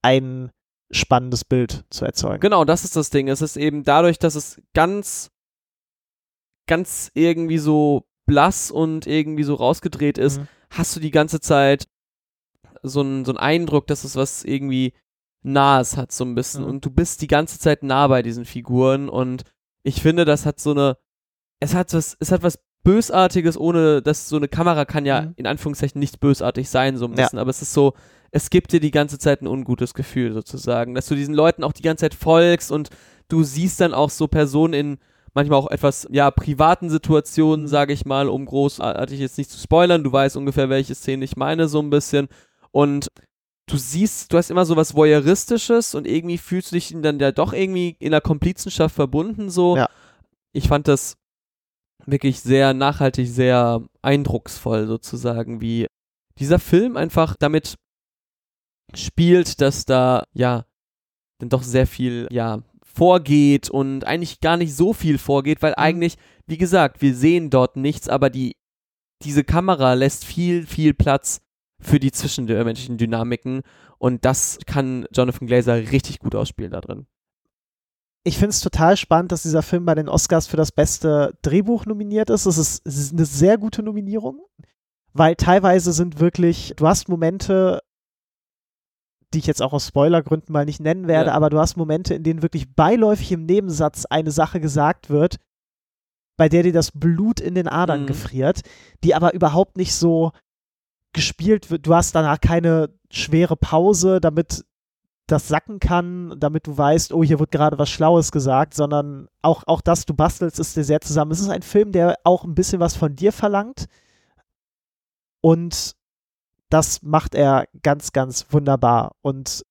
ein spannendes Bild zu erzeugen. Genau, das ist das Ding. Es ist eben dadurch, dass es ganz, ganz irgendwie so blass und irgendwie so rausgedreht ist, Mhm. hast du die ganze Zeit so einen so einen Eindruck, dass es was irgendwie Nahes hat, so ein bisschen. Mhm. Und du bist die ganze Zeit nah bei diesen Figuren und ich finde, das hat so eine, es hat was, es hat was Bösartiges, ohne dass so eine Kamera kann ja Mhm. in Anführungszeichen nicht bösartig sein, so ein Ja. bisschen, aber es ist so, es gibt dir die ganze Zeit ein ungutes Gefühl sozusagen, dass du diesen Leuten auch die ganze Zeit folgst und du siehst dann auch so Personen in manchmal auch etwas, ja, privaten Situationen, Mhm. sage ich mal, um großartig jetzt nicht zu spoilern, du weißt ungefähr, welche Szene ich meine, so ein bisschen und du siehst, du hast immer so was Voyeuristisches und irgendwie fühlst du dich dann ja doch irgendwie in der Komplizenschaft verbunden so. Ja. Ich fand das wirklich sehr nachhaltig, sehr eindrucksvoll sozusagen, wie dieser Film einfach damit spielt, dass da ja dann doch sehr viel ja vorgeht und eigentlich gar nicht so viel vorgeht, weil eigentlich, wie gesagt, wir sehen dort nichts, aber die diese Kamera lässt viel, viel Platz für die zwischenmenschlichen Dynamiken und das kann Jonathan Glazer richtig gut ausspielen da drin. ich finde es total spannend, dass dieser Film bei den Oscars für das beste Drehbuch nominiert ist. Es ist, es ist eine sehr gute Nominierung, weil teilweise sind wirklich, du hast Momente, die ich jetzt auch aus Spoilergründen mal nicht nennen werde, Ja. aber du hast Momente, in denen wirklich beiläufig im Nebensatz eine Sache gesagt wird, bei der dir das Blut in den Adern Mhm. gefriert, die aber überhaupt nicht so gespielt wird. Du hast danach keine schwere Pause, damit das sacken kann, damit du weißt, oh, hier wird gerade was Schlaues gesagt, sondern auch, auch das, du bastelst, ist dir sehr zusammen. Es ist ein Film, der auch ein bisschen was von dir verlangt. Und das macht er ganz, ganz wunderbar. Und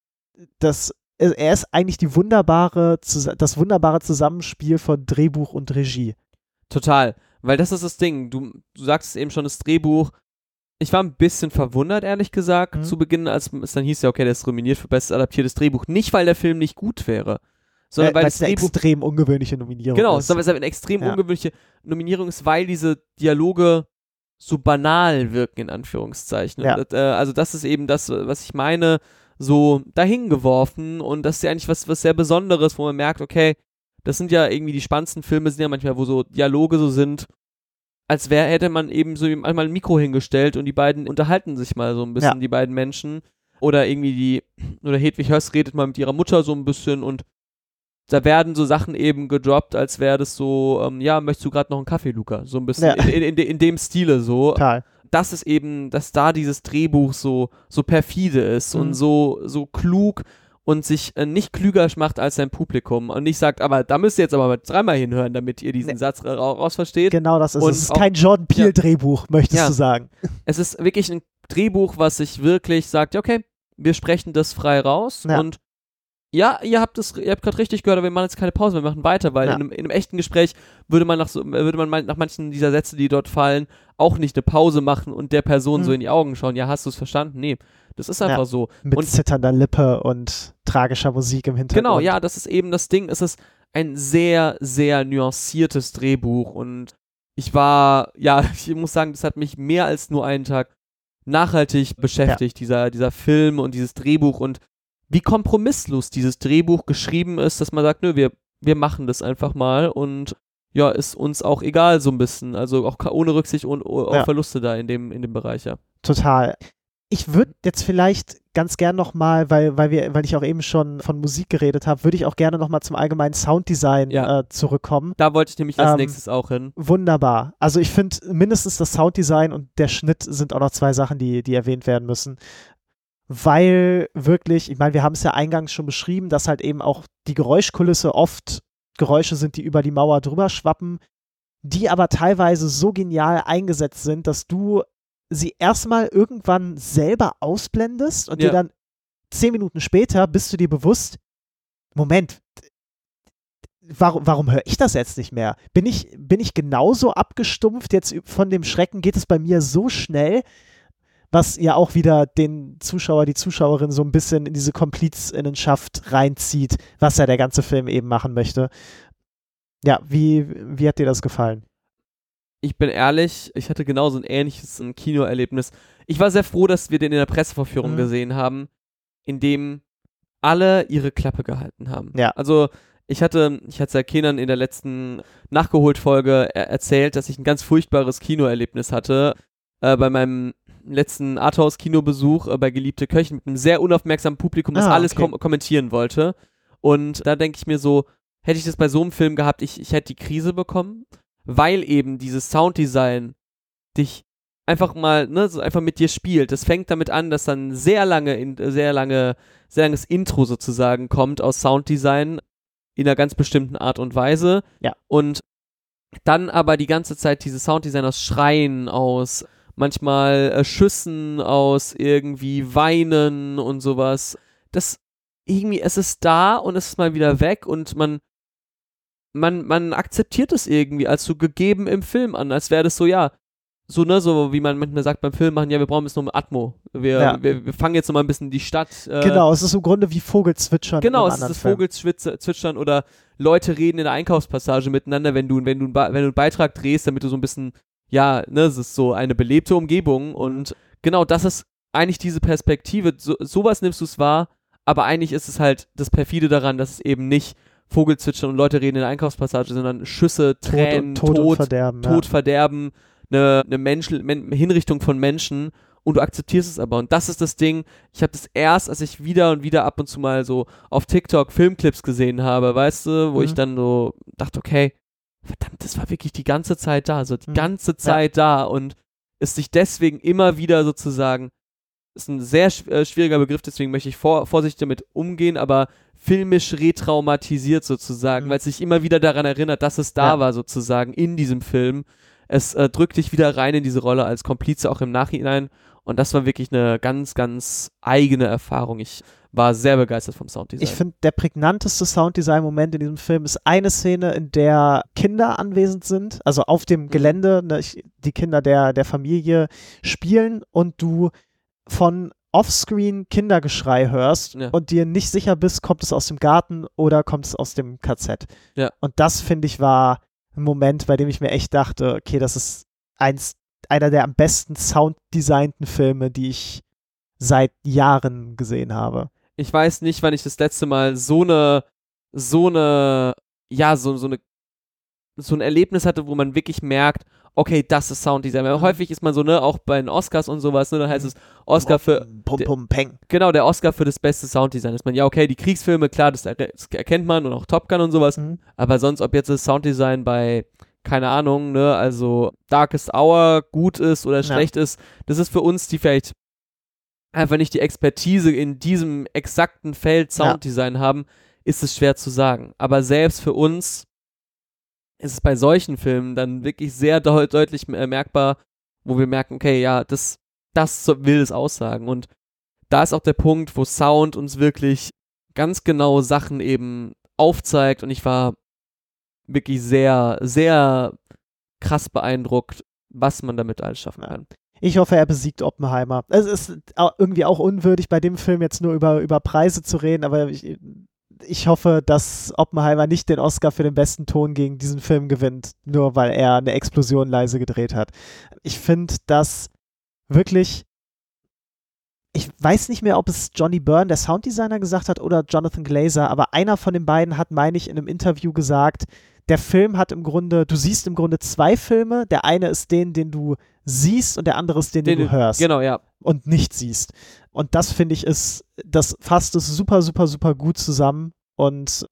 das, er ist eigentlich die wunderbare, das wunderbare Zusammenspiel von Drehbuch und Regie. Total, weil das ist das Ding. Du, du sagst es eben schon, das Drehbuch. Ich war ein bisschen verwundert, ehrlich gesagt, Mhm. zu Beginn, als es dann hieß ja, okay, der ist nominiert für bestes adaptiertes Drehbuch. Nicht, weil der Film nicht gut wäre, sondern Äh, weil weil es eine Drehbuch extrem ungewöhnliche Nominierung Genau, ist. es ist eine extrem Ja. ungewöhnliche Nominierung ist, weil diese Dialoge so banal wirken, in Anführungszeichen. Ja. Und, äh, also das ist eben das, was ich meine, so dahingeworfen und das ist ja eigentlich was, was sehr Besonderes, wo man merkt, okay, das sind ja irgendwie die spannendsten Filme, sind ja manchmal, wo so Dialoge so sind, als wäre, hätte man eben so einmal ein Mikro hingestellt und die beiden unterhalten sich mal so ein bisschen, Ja. die beiden Menschen. Oder irgendwie die, oder Hedwig Höss redet mal mit ihrer Mutter so ein bisschen und da werden so Sachen eben gedroppt, als wäre das so, ähm, ja, möchtest du gerade noch einen Kaffee, Luca? So ein bisschen Ja. in, in, in, de- in dem Stile so. Total. Das ist eben, dass da dieses Drehbuch so, so perfide ist Mhm. und so, so klug und sich äh, nicht klüger macht als sein Publikum und nicht sagt, aber da müsst ihr jetzt aber mal dreimal hinhören, damit ihr diesen Nee. Satz ra raus versteht. Genau das ist Und es. Es ist auch- kein Jordan Peele-Drehbuch, möchtest Ja. du sagen. Es ist wirklich ein Drehbuch, was sich wirklich sagt, ja, okay, wir sprechen das frei raus Ja. und ja, ihr habt es, ihr habt gerade richtig gehört, aber wir machen jetzt keine Pause, wir machen weiter, weil Ja. in, einem, in einem echten Gespräch würde man nach so, würde man nach manchen dieser Sätze, die dort fallen, auch nicht eine Pause machen und der Person Mhm. so in die Augen schauen. Ja, hast du es verstanden? Nee, das ist einfach Ja. so. Mit Und- zitternder Lippe und tragischer Musik im Hintergrund. Genau, ja, das ist eben das Ding. Es ist ein sehr, sehr nuanciertes Drehbuch und ich war, ja, ich muss sagen, das hat mich mehr als nur einen Tag nachhaltig beschäftigt, dieser, dieser Film und dieses Drehbuch und wie kompromisslos dieses Drehbuch geschrieben ist, dass man sagt, nö, wir, wir machen das einfach mal und ja, ist uns auch egal so ein bisschen, also auch ohne Rücksicht und auf Ja. Verluste da in dem, in dem Bereich, ja. Total. Ich würde jetzt vielleicht ganz gern nochmal, weil, weil, wir, weil ich auch eben schon von Musik geredet habe, würde ich auch gerne nochmal zum allgemeinen Sounddesign Ja. äh, zurückkommen. Da wollte ich nämlich als Ähm, nächstes auch hin. Wunderbar. Also ich finde mindestens das Sounddesign und der Schnitt sind auch noch zwei Sachen, die, die erwähnt werden müssen. Weil wirklich, ich meine, wir haben es ja eingangs schon beschrieben, dass halt eben auch die Geräuschkulisse oft Geräusche sind, die über die Mauer drüber schwappen, die aber teilweise so genial eingesetzt sind, dass du sie erstmal irgendwann selber ausblendest und Ja. dir dann zehn Minuten später bist du dir bewusst, Moment, warum, warum höre ich das jetzt nicht mehr? Bin ich, bin ich genauso abgestumpft jetzt von dem Schrecken? Geht es bei mir so schnell? Was ja auch wieder den Zuschauer, die Zuschauerin so ein bisschen in diese Komplizinnenschaft reinzieht, was ja der ganze Film eben machen möchte. Ja, wie, wie hat dir das gefallen? Ich bin ehrlich, ich hatte genauso ein ähnliches Kinoerlebnis. Ich war sehr froh, dass wir den in der Presseverführung Mhm. gesehen haben, in dem alle ihre Klappe gehalten haben. Ja. Also ich hatte, ich hatte ja Kenan in der letzten Nachgeholt-Folge er erzählt, dass ich ein ganz furchtbares Kinoerlebnis hatte äh, bei meinem letzten Arthouse-Kinobesuch äh, bei Geliebte Köchen mit einem sehr unaufmerksamen Publikum, das Ah, alles okay. kom kommentieren wollte. Und da denke ich mir so, hätte ich das bei so einem Film gehabt, ich, ich hätte die Krise bekommen, weil eben dieses Sounddesign dich einfach mal, ne, so einfach mit dir spielt. Das fängt damit an, dass dann sehr lange, in, sehr lange, sehr langes Intro sozusagen kommt aus Sounddesign in einer ganz bestimmten Art und Weise. Ja. Und dann aber die ganze Zeit dieses Sounddesign aus Schreien, aus manchmal äh, Schüssen, aus irgendwie Weinen und sowas. Das irgendwie, es ist da und es ist mal wieder weg und man man, man akzeptiert es irgendwie als so gegeben im Film an, als wäre das so, ja, so, ne, so wie man manchmal sagt beim Film machen, ja, wir brauchen jetzt noch Atmo. Wir, Ja. wir, wir fangen jetzt noch mal ein bisschen die Stadt. Äh, genau, es ist im Grunde wie Vogelzwitschern. Genau, es ist das. Vogelzwitschern oder Leute reden in der Einkaufspassage miteinander, wenn du, wenn du, wenn du einen Beitrag drehst, damit du so ein bisschen, ja, ne, es ist so eine belebte Umgebung und genau, das ist eigentlich diese Perspektive. So, sowas nimmst du es wahr, aber eigentlich ist es halt das perfide daran, dass es eben nicht Vogelzwitschern und Leute reden in der Einkaufspassage, sondern Schüsse, Tod Tränen, und, Tod, und Verderben. Tod, Verderben, eine, eine Mensch, Men Hinrichtung von Menschen und du akzeptierst es aber. Und das ist das Ding. Ich habe das erst, als ich wieder und wieder ab und zu mal so auf TikTok Filmclips gesehen habe, weißt du, wo Mhm. ich dann so dachte, okay, verdammt, das war wirklich die ganze Zeit da, so die Mhm. ganze Zeit da und ist sich deswegen immer wieder sozusagen, ist ein sehr äh, schwieriger Begriff, deswegen möchte ich vor vorsichtig damit umgehen, aber filmisch retraumatisiert sozusagen, Mhm. weil es sich immer wieder daran erinnert, dass es da Ja. war sozusagen in diesem Film. Es äh, drückt dich wieder rein in diese Rolle als Komplize auch im Nachhinein und das war wirklich eine ganz, ganz eigene Erfahrung. Ich war sehr begeistert vom Sounddesign. Ich finde, der prägnanteste Sounddesign-Moment in diesem Film ist eine Szene, in der Kinder anwesend sind, also auf Mhm. dem Gelände, ne, ich, die Kinder der, der Familie spielen und du von Offscreen Kindergeschrei hörst Ja. und dir nicht sicher bist, kommt es aus dem Garten oder kommt es aus dem KZ. Ja. Und das, finde ich, war ein Moment, bei dem ich mir echt dachte, okay, das ist eins, einer der am besten sounddesignten Filme, die ich seit Jahren gesehen habe. ich weiß nicht, wann ich das letzte Mal so eine, so eine, ja, so, so eine, so ein Erlebnis hatte, wo man wirklich merkt, okay, das ist Sounddesign. Weil Mhm. häufig ist man so, ne, auch bei den Oscars und sowas, ne, dann heißt Mhm. es Oscar für, Pum, pum, peng. genau, der Oscar für das beste Sounddesign. Ist man, ja, okay, die Kriegsfilme, klar, das, er das erkennt man und auch Top Gun und sowas, Mhm. aber sonst, ob jetzt das Sounddesign bei, keine Ahnung, ne, also Darkest Hour gut ist oder schlecht ist, das ist für uns, die vielleicht einfach nicht die Expertise in diesem exakten Feld Ja. Sounddesign haben, ist es schwer zu sagen. Aber selbst für uns ist es bei solchen Filmen dann wirklich sehr deu deutlich äh, merkbar, wo wir merken, okay, ja, das, das will es aussagen. Und da ist auch der Punkt, wo Sound uns wirklich ganz genau Sachen eben aufzeigt. Und ich war wirklich sehr, sehr krass beeindruckt, was man damit alles schaffen kann. Ich hoffe, er besiegt Oppenheimer. Es ist irgendwie auch unwürdig, bei dem Film jetzt nur über, über Preise zu reden, aber ich, ich hoffe, dass Oppenheimer nicht den Oscar für den besten Ton gegen diesen Film gewinnt, nur weil er eine Explosion leise gedreht hat. Ich finde das wirklich. Ich weiß nicht mehr, ob es Johnny Byrne, der Sounddesigner, gesagt hat oder Jonathan Glazer, aber einer von den beiden hat, meine ich, in einem Interview gesagt, der Film hat im Grunde, du siehst im Grunde zwei Filme. Der eine ist den, den du siehst und der andere ist den, den, Den- du hörst Genau, ja. und nicht siehst. Und das finde ich ist, das fasst es super, super, super gut zusammen und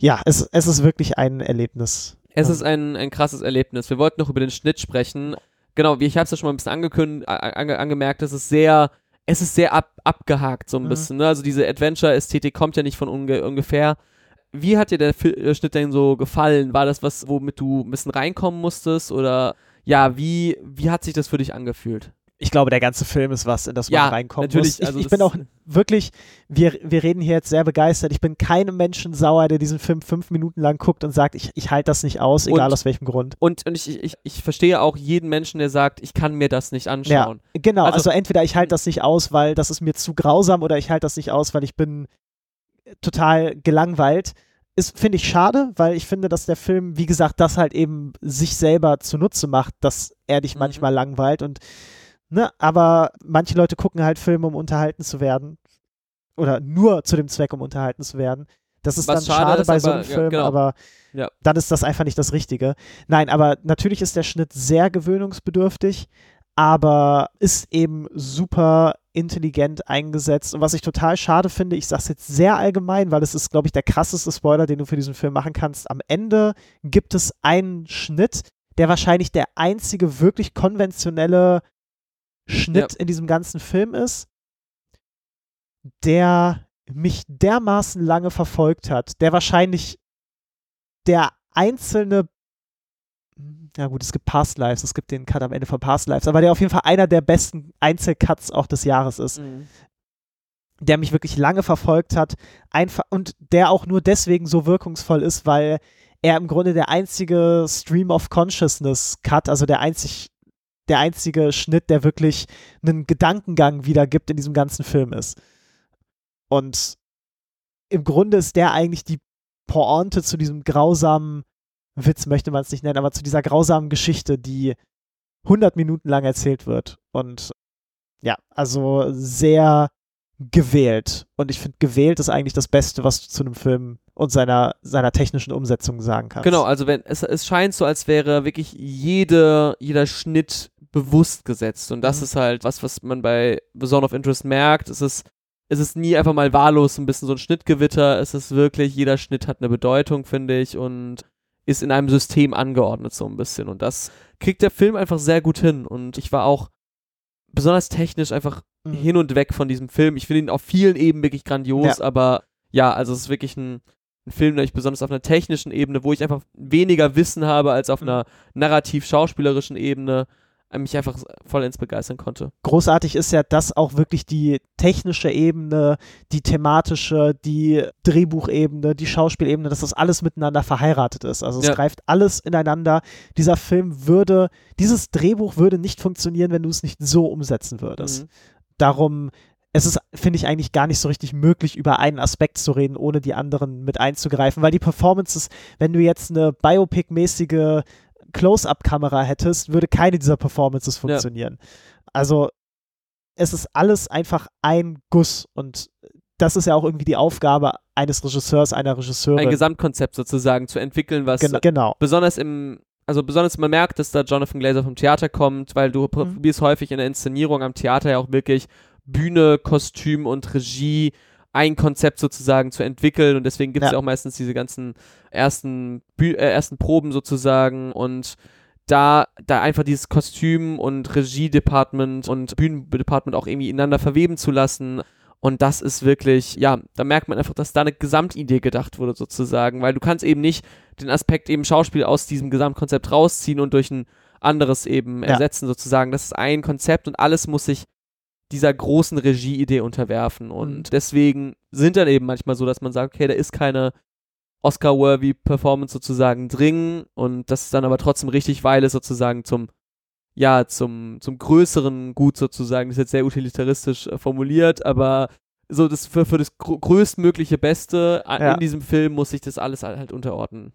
ja, es, es ist wirklich ein Erlebnis. Es Ja. ist ein, ein krasses Erlebnis. Wir wollten noch über den Schnitt sprechen. Genau, wie ich habe es ja schon mal ein bisschen angekündigt, ange, angemerkt, es ist sehr, es ist sehr ab, abgehakt so ein Mhm. bisschen. Ne? Also diese Adventure-Ästhetik kommt ja nicht von unge, ungefähr. Wie hat dir der äh, Schnitt denn so gefallen? War das was, womit du ein bisschen reinkommen musstest? Oder ja, wie, wie hat sich das für dich angefühlt? Ich glaube, der ganze Film ist was, in das man Ja, reinkommen natürlich, muss. Ich, also ich bin auch wirklich, wir, wir reden hier jetzt sehr begeistert. Ich bin keinem Menschen sauer, der diesen Film fünf Minuten lang guckt und sagt, ich, ich halte das nicht aus, egal Und- aus welchem Grund. Und, und ich, ich, ich verstehe auch jeden Menschen, der sagt, ich kann mir das nicht anschauen. Genau, also, Also- entweder ich halte das nicht aus, weil das ist mir zu grausam oder ich halte das nicht aus, weil ich bin total gelangweilt. ist, finde ich, schade, weil ich finde, dass der Film, wie gesagt, das halt eben sich selber zunutze macht, dass er dich Mhm. manchmal langweilt und ne, aber manche Leute gucken halt Filme, um unterhalten zu werden. Oder nur zu dem Zweck, um unterhalten zu werden. Das ist Was dann schade schade bei so aber- einem ja, Film, genau. aber Ja. dann ist das einfach nicht das Richtige. Nein, aber natürlich ist der Schnitt sehr gewöhnungsbedürftig, aber ist eben super intelligent eingesetzt. Und was ich total schade finde, ich sage es jetzt sehr allgemein, weil es ist, glaube ich, der krasseste Spoiler, den du für diesen Film machen kannst. Am Ende gibt es einen Schnitt, der wahrscheinlich der einzige wirklich konventionelle Schnitt in diesem ganzen Film ist, der mich dermaßen lange verfolgt hat, der wahrscheinlich der einzelne ja gut, es gibt Past Lives, es gibt den Cut am Ende von Past Lives, aber der auf jeden Fall einer der besten Einzelcuts auch des Jahres ist, Mhm. der mich wirklich lange verfolgt hat, einfach und der auch nur deswegen so wirkungsvoll ist, weil er im Grunde der einzige Stream of Consciousness Cut, also der einzig der einzige Schnitt, der wirklich einen Gedankengang wiedergibt in diesem ganzen Film ist. Und im Grunde ist der eigentlich die Pointe zu diesem grausamen Witz, möchte man es nicht nennen, aber zu dieser grausamen Geschichte, die 100 Minuten lang erzählt wird. Und ja, also sehr gewählt. Und ich finde, gewählt ist eigentlich das Beste, was du zu einem Film und seiner, seiner technischen Umsetzung sagen kannst. Genau, also wenn es, es scheint so, als wäre wirklich jede, jeder Schnitt bewusst gesetzt. Und das Mhm. ist halt was, was man bei The Zone of Interest merkt. Es ist, es ist nie einfach mal wahllos ein bisschen so ein Schnittgewitter. Es ist wirklich, jeder Schnitt hat eine Bedeutung, finde ich, und ist in einem System angeordnet so ein bisschen. Und das kriegt der Film einfach sehr gut hin. Und ich war auch besonders technisch einfach Mhm. hin und weg von diesem Film. Ich finde ihn auf vielen Ebenen wirklich grandios, aber ja, also es ist wirklich ein, ein Film, der ich besonders auf einer technischen Ebene, wo ich einfach weniger Wissen habe als auf Mhm. einer narrativ-schauspielerischen Ebene, mich einfach vollends begeistern konnte. großartig ist ja, dass auch wirklich die technische Ebene, die thematische, die Drehbuchebene, die Schauspielebene, dass das alles miteinander verheiratet ist. Also es Ja. greift alles ineinander. Dieser Film würde, dieses Drehbuch würde nicht funktionieren, wenn du es nicht so umsetzen würdest. Mhm. Darum, es ist, finde ich, eigentlich gar nicht so richtig möglich, über einen Aspekt zu reden, ohne die anderen mit einzugreifen, weil die Performances, wenn du jetzt eine Biopic-mäßige Close-Up-Kamera hättest, würde keine dieser Performances funktionieren. Also es ist alles einfach ein Guss und das ist ja auch irgendwie die Aufgabe eines Regisseurs, einer Regisseurin. Ein Gesamtkonzept sozusagen zu entwickeln, was Gen genau. besonders im, also besonders man merkt, dass da Jonathan Glazer vom Theater kommt, weil du Mhm. probierst häufig in der Inszenierung am Theater ja auch wirklich Bühne, Kostüm und Regie ein Konzept sozusagen zu entwickeln und deswegen gibt es Ja. ja auch meistens diese ganzen ersten, Bü äh, ersten Proben sozusagen und da, da einfach dieses Kostüm und Regie-Department und Bühnendepartment auch irgendwie ineinander verweben zu lassen. Und das ist wirklich, ja, da merkt man einfach, dass da eine Gesamtidee gedacht wurde sozusagen, weil du kannst eben nicht den Aspekt eben Schauspiel aus diesem Gesamtkonzept rausziehen und durch ein anderes eben Ja. ersetzen sozusagen. Das ist ein Konzept und alles muss sich dieser großen Regieidee unterwerfen. Und Mhm. deswegen sind dann eben manchmal so, dass man sagt, okay, da ist keine Oscar-worthy Performance sozusagen drin und das ist dann aber trotzdem richtig, weil es sozusagen zum ja, zum, zum größeren Gut sozusagen, das ist jetzt sehr utilitaristisch äh, formuliert, aber so das für, für das gr größtmögliche Beste Ja. in diesem Film muss sich das alles halt, unterordnen.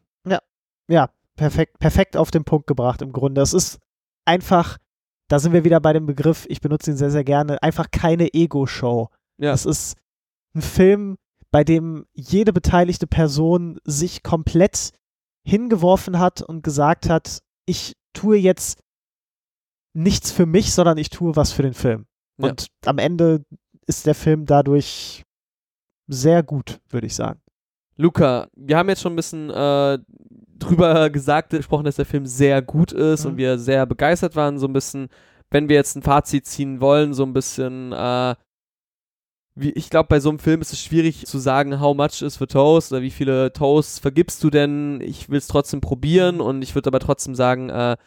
Ja, perfekt, perfekt auf den Punkt gebracht im Grunde. Es ist einfach, da sind wir wieder bei dem Begriff, ich benutze ihn sehr, sehr gerne, einfach keine Ego-Show. Ja. Es ist ein Film, bei dem jede beteiligte Person sich komplett hingeworfen hat und gesagt hat, ich tue jetzt nichts für mich, sondern ich tue was für den Film. Ja. Und am Ende ist der Film dadurch sehr gut, würde ich sagen. Luca, wir haben jetzt schon ein bisschen äh, drüber gesagt, gesprochen, dass der Film sehr gut ist Mhm. und wir sehr begeistert waren, so ein bisschen, wenn wir jetzt ein Fazit ziehen wollen, so ein bisschen, äh, wie, ich glaube, bei so einem Film ist es schwierig zu sagen, how much is for Toast oder wie viele Toasts vergibst du denn? Ich will es trotzdem probieren und ich würde aber trotzdem sagen, äh,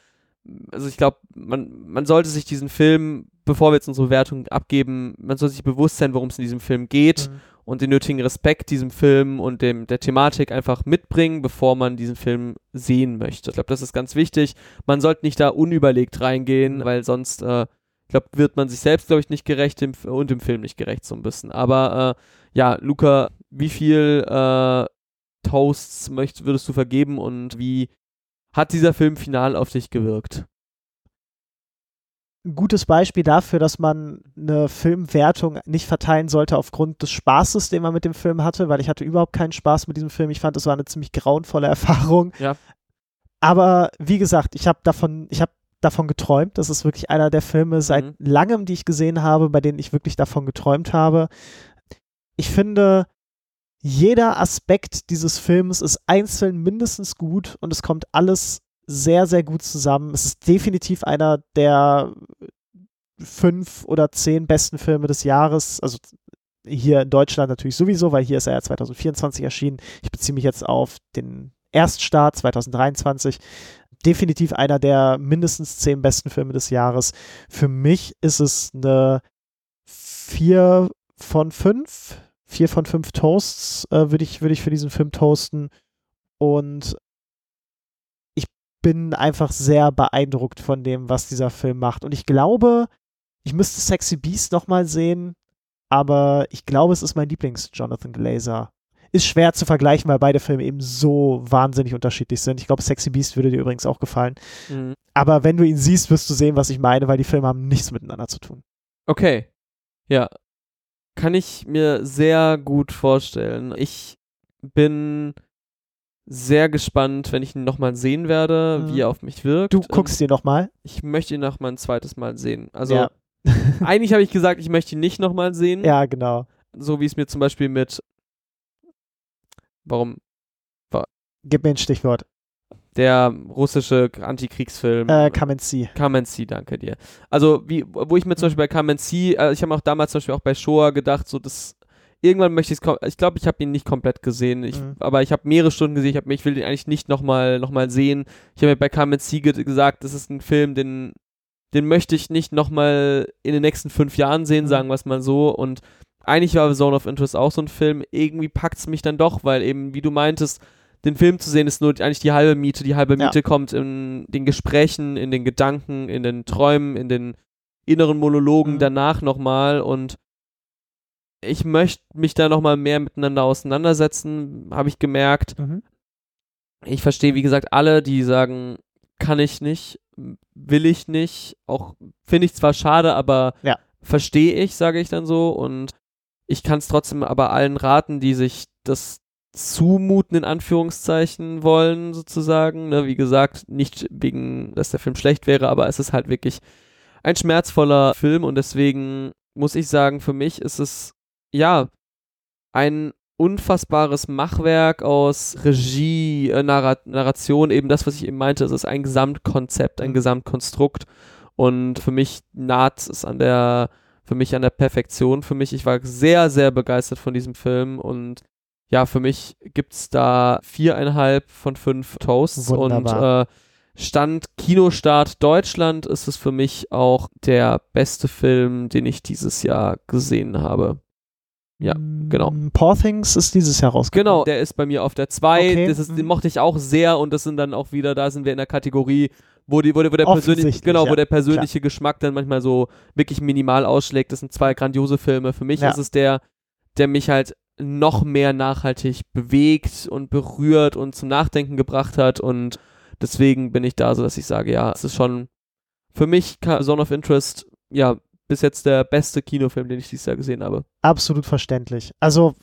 also ich glaube, man, man sollte sich diesen Film, bevor wir jetzt unsere Wertung abgeben, man sollte sich bewusst sein, worum es in diesem Film geht und den nötigen Respekt diesem Film und dem, der Thematik einfach mitbringen, bevor man diesen Film sehen möchte. Ich glaube, das ist ganz wichtig. Man sollte nicht da unüberlegt reingehen, weil sonst, äh, ich glaube, wird man sich selbst, glaube ich, nicht gerecht im, und dem Film nicht gerecht so ein bisschen. Aber äh, ja, Luca, wie viel äh, Toasts möcht, würdest du vergeben und wie hat dieser Film final auf dich gewirkt? Ein gutes Beispiel dafür, dass man eine Filmwertung nicht verteilen sollte aufgrund des Spaßes, den man mit dem Film hatte, weil ich hatte überhaupt keinen Spaß mit diesem Film. Ich fand, es war eine ziemlich grauenvolle Erfahrung. Ja. Aber wie gesagt, ich habe davon, ich habe davon geträumt. Das ist wirklich einer der Filme seit Mhm. langem, die ich gesehen habe, bei denen ich wirklich davon geträumt habe. Ich finde, jeder Aspekt dieses Films ist einzeln mindestens gut und es kommt alles sehr, sehr gut zusammen. Es ist definitiv einer der fünf oder zehn besten Filme des Jahres. Also hier in Deutschland natürlich sowieso, weil hier ist er ja 2024 erschienen. Ich beziehe mich jetzt auf den Erststart 2023 definitiv einer der mindestens zehn besten Filme des Jahres. Für mich ist es eine 4 von 5. 4 von 5 Toasts äh, würde ich, würd ich für diesen Film toasten. Und bin einfach sehr beeindruckt von dem, was dieser Film macht. Und ich glaube, ich müsste Sexy Beast nochmal sehen, aber ich glaube, es ist mein Lieblings-Jonathan Glazer ist schwer zu vergleichen, weil beide Filme eben so wahnsinnig unterschiedlich sind. Ich glaube, Sexy Beast würde dir übrigens auch gefallen. Mhm. Aber wenn du ihn siehst, wirst du sehen, was ich meine, weil die Filme haben nichts miteinander zu tun. Okay. Ja. Kann ich mir sehr gut vorstellen. Ich bin sehr gespannt, wenn ich ihn nochmal sehen werde, Mhm. wie er auf mich wirkt. Du Ähm, guckst dir nochmal. Ich möchte ihn noch mal ein zweites Mal sehen. Also ja. eigentlich habe ich gesagt, ich möchte ihn nicht nochmal sehen. ja, genau. So wie es mir zum Beispiel mit Warum? Gib mir ein Stichwort. Der russische Antikriegsfilm. Äh, See. Kamenzi, danke dir. Also, wie, wo ich mir zum Beispiel bei Kamenzi, äh, ich habe auch damals zum Beispiel auch bei Shoah gedacht, so das, irgendwann möchte ich es, ich glaube, ich habe ihn nicht komplett gesehen, ich, Mhm. aber ich habe mehrere Stunden gesehen, ich, hab, ich will den eigentlich nicht nochmal noch mal sehen. Ich habe mir bei Kamenzi ge gesagt, das ist ein Film, den, den möchte ich nicht nochmal in den nächsten fünf Jahren sehen, Mhm. sagen wir es mal so. Und eigentlich war Zone of Interest auch so ein Film, irgendwie packt es mich dann doch, weil eben, wie du meintest, den Film zu sehen ist nur eigentlich die halbe Miete. Die halbe Ja. Miete kommt in den Gesprächen, in den Gedanken, in den Träumen, in den inneren Monologen Mhm. danach nochmal und ich möchte mich da nochmal mehr miteinander auseinandersetzen, habe ich gemerkt. Mhm. Ich verstehe, wie gesagt, alle, die sagen, kann ich nicht, will ich nicht, auch finde ich zwar schade, aber Ja. verstehe ich, sage ich dann so und ich kann es trotzdem aber allen raten, die sich das zumuten, in Anführungszeichen wollen, sozusagen. Ne? Wie gesagt, nicht wegen, dass der Film schlecht wäre, aber es ist halt wirklich ein schmerzvoller Film und deswegen muss ich sagen, für mich ist es, ja, ein unfassbares Machwerk aus Regie, äh, Narra Narration, eben das, was ich eben meinte, es ist ein Gesamtkonzept, ein Mhm. Gesamtkonstrukt und für mich naht es an der, für mich an der Perfektion. Für mich, ich war sehr, sehr begeistert von diesem Film und ja, für mich gibt es da viereinhalb von fünf Toasts Wunderbar. und äh, Stand Kinostart Deutschland ist es für mich auch der beste Film, den ich dieses Jahr gesehen habe. Ja, genau. Mm, Poor Things ist dieses Jahr rausgekommen. Genau, der ist bei mir auf der 2. Okay, Das ist, den mhm. mochte ich auch sehr und das sind dann auch wieder, da sind wir in der Kategorie, wo, die, wo, der, wo der persönliche, genau, wo ja, der persönliche Geschmack dann manchmal so wirklich minimal ausschlägt. Das sind zwei grandiose Filme. Für mich Ja. ist es der, der mich halt noch mehr nachhaltig bewegt und berührt und zum Nachdenken gebracht hat und deswegen bin ich da so, dass ich sage, ja, es ist schon für mich Zone of Interest, ja, bis jetzt der beste Kinofilm, den ich dieses Jahr gesehen habe. Absolut verständlich. Also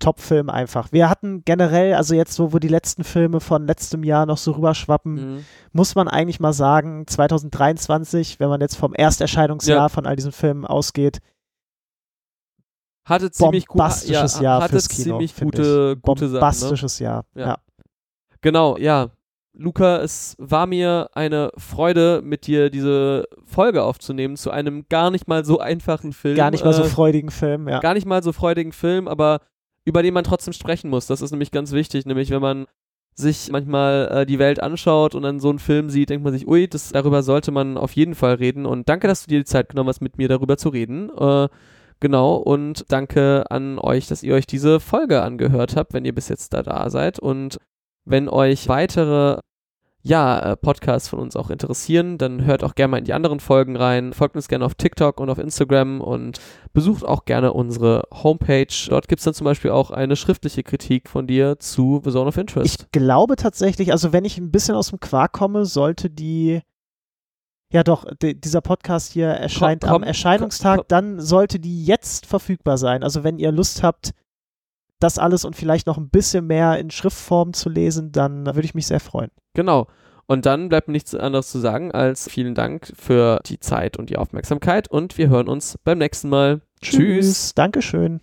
Top-Film einfach. Wir hatten generell, also jetzt, wo, wo die letzten Filme von letztem Jahr noch so rüberschwappen, Mhm. muss man eigentlich mal sagen, 2023, wenn man jetzt vom Ersterscheinungsjahr Ja. von all diesen Filmen ausgeht, Hatte ziemlich gut, bombastisches ja, Jahr hatte fürs Kino, ziemlich gute, gute Sachen. Ne? bombastisches Jahr. Ja. Ja. Genau, ja. Luca, es war mir eine Freude, mit dir diese Folge aufzunehmen zu einem gar nicht mal so einfachen Film. Gar nicht mal so äh, freudigen Film, ja. gar nicht mal so freudigen Film, aber über den man trotzdem sprechen muss. Das ist nämlich ganz wichtig, nämlich wenn man sich manchmal äh, die Welt anschaut und dann so einen Film sieht, denkt man sich, ui, das, darüber sollte man auf jeden Fall reden. Und danke, dass du dir die Zeit genommen hast, mit mir darüber zu reden. Äh, genau, und danke an euch, dass ihr euch diese Folge angehört habt, wenn ihr bis jetzt da da seid. Und wenn euch weitere ja, äh, Podcasts von uns auch interessieren, dann hört auch gerne mal in die anderen Folgen rein. Folgt uns gerne auf TikTok und auf Instagram und besucht auch gerne unsere Homepage. Dort gibt es dann zum Beispiel auch eine schriftliche Kritik von dir zu The Zone of Interest. Ich glaube tatsächlich, also wenn ich ein bisschen aus dem Quark komme, sollte die ja doch, die, dieser Podcast hier erscheint Komm, am Erscheinungstag, komm. dann sollte die jetzt verfügbar sein. Also wenn ihr Lust habt, das alles und vielleicht noch ein bisschen mehr in Schriftform zu lesen, dann würde ich mich sehr freuen. Genau. Und dann bleibt mir nichts anderes zu sagen als vielen Dank für die Zeit und die Aufmerksamkeit und wir hören uns beim nächsten Mal. Tschüss. Dankeschön.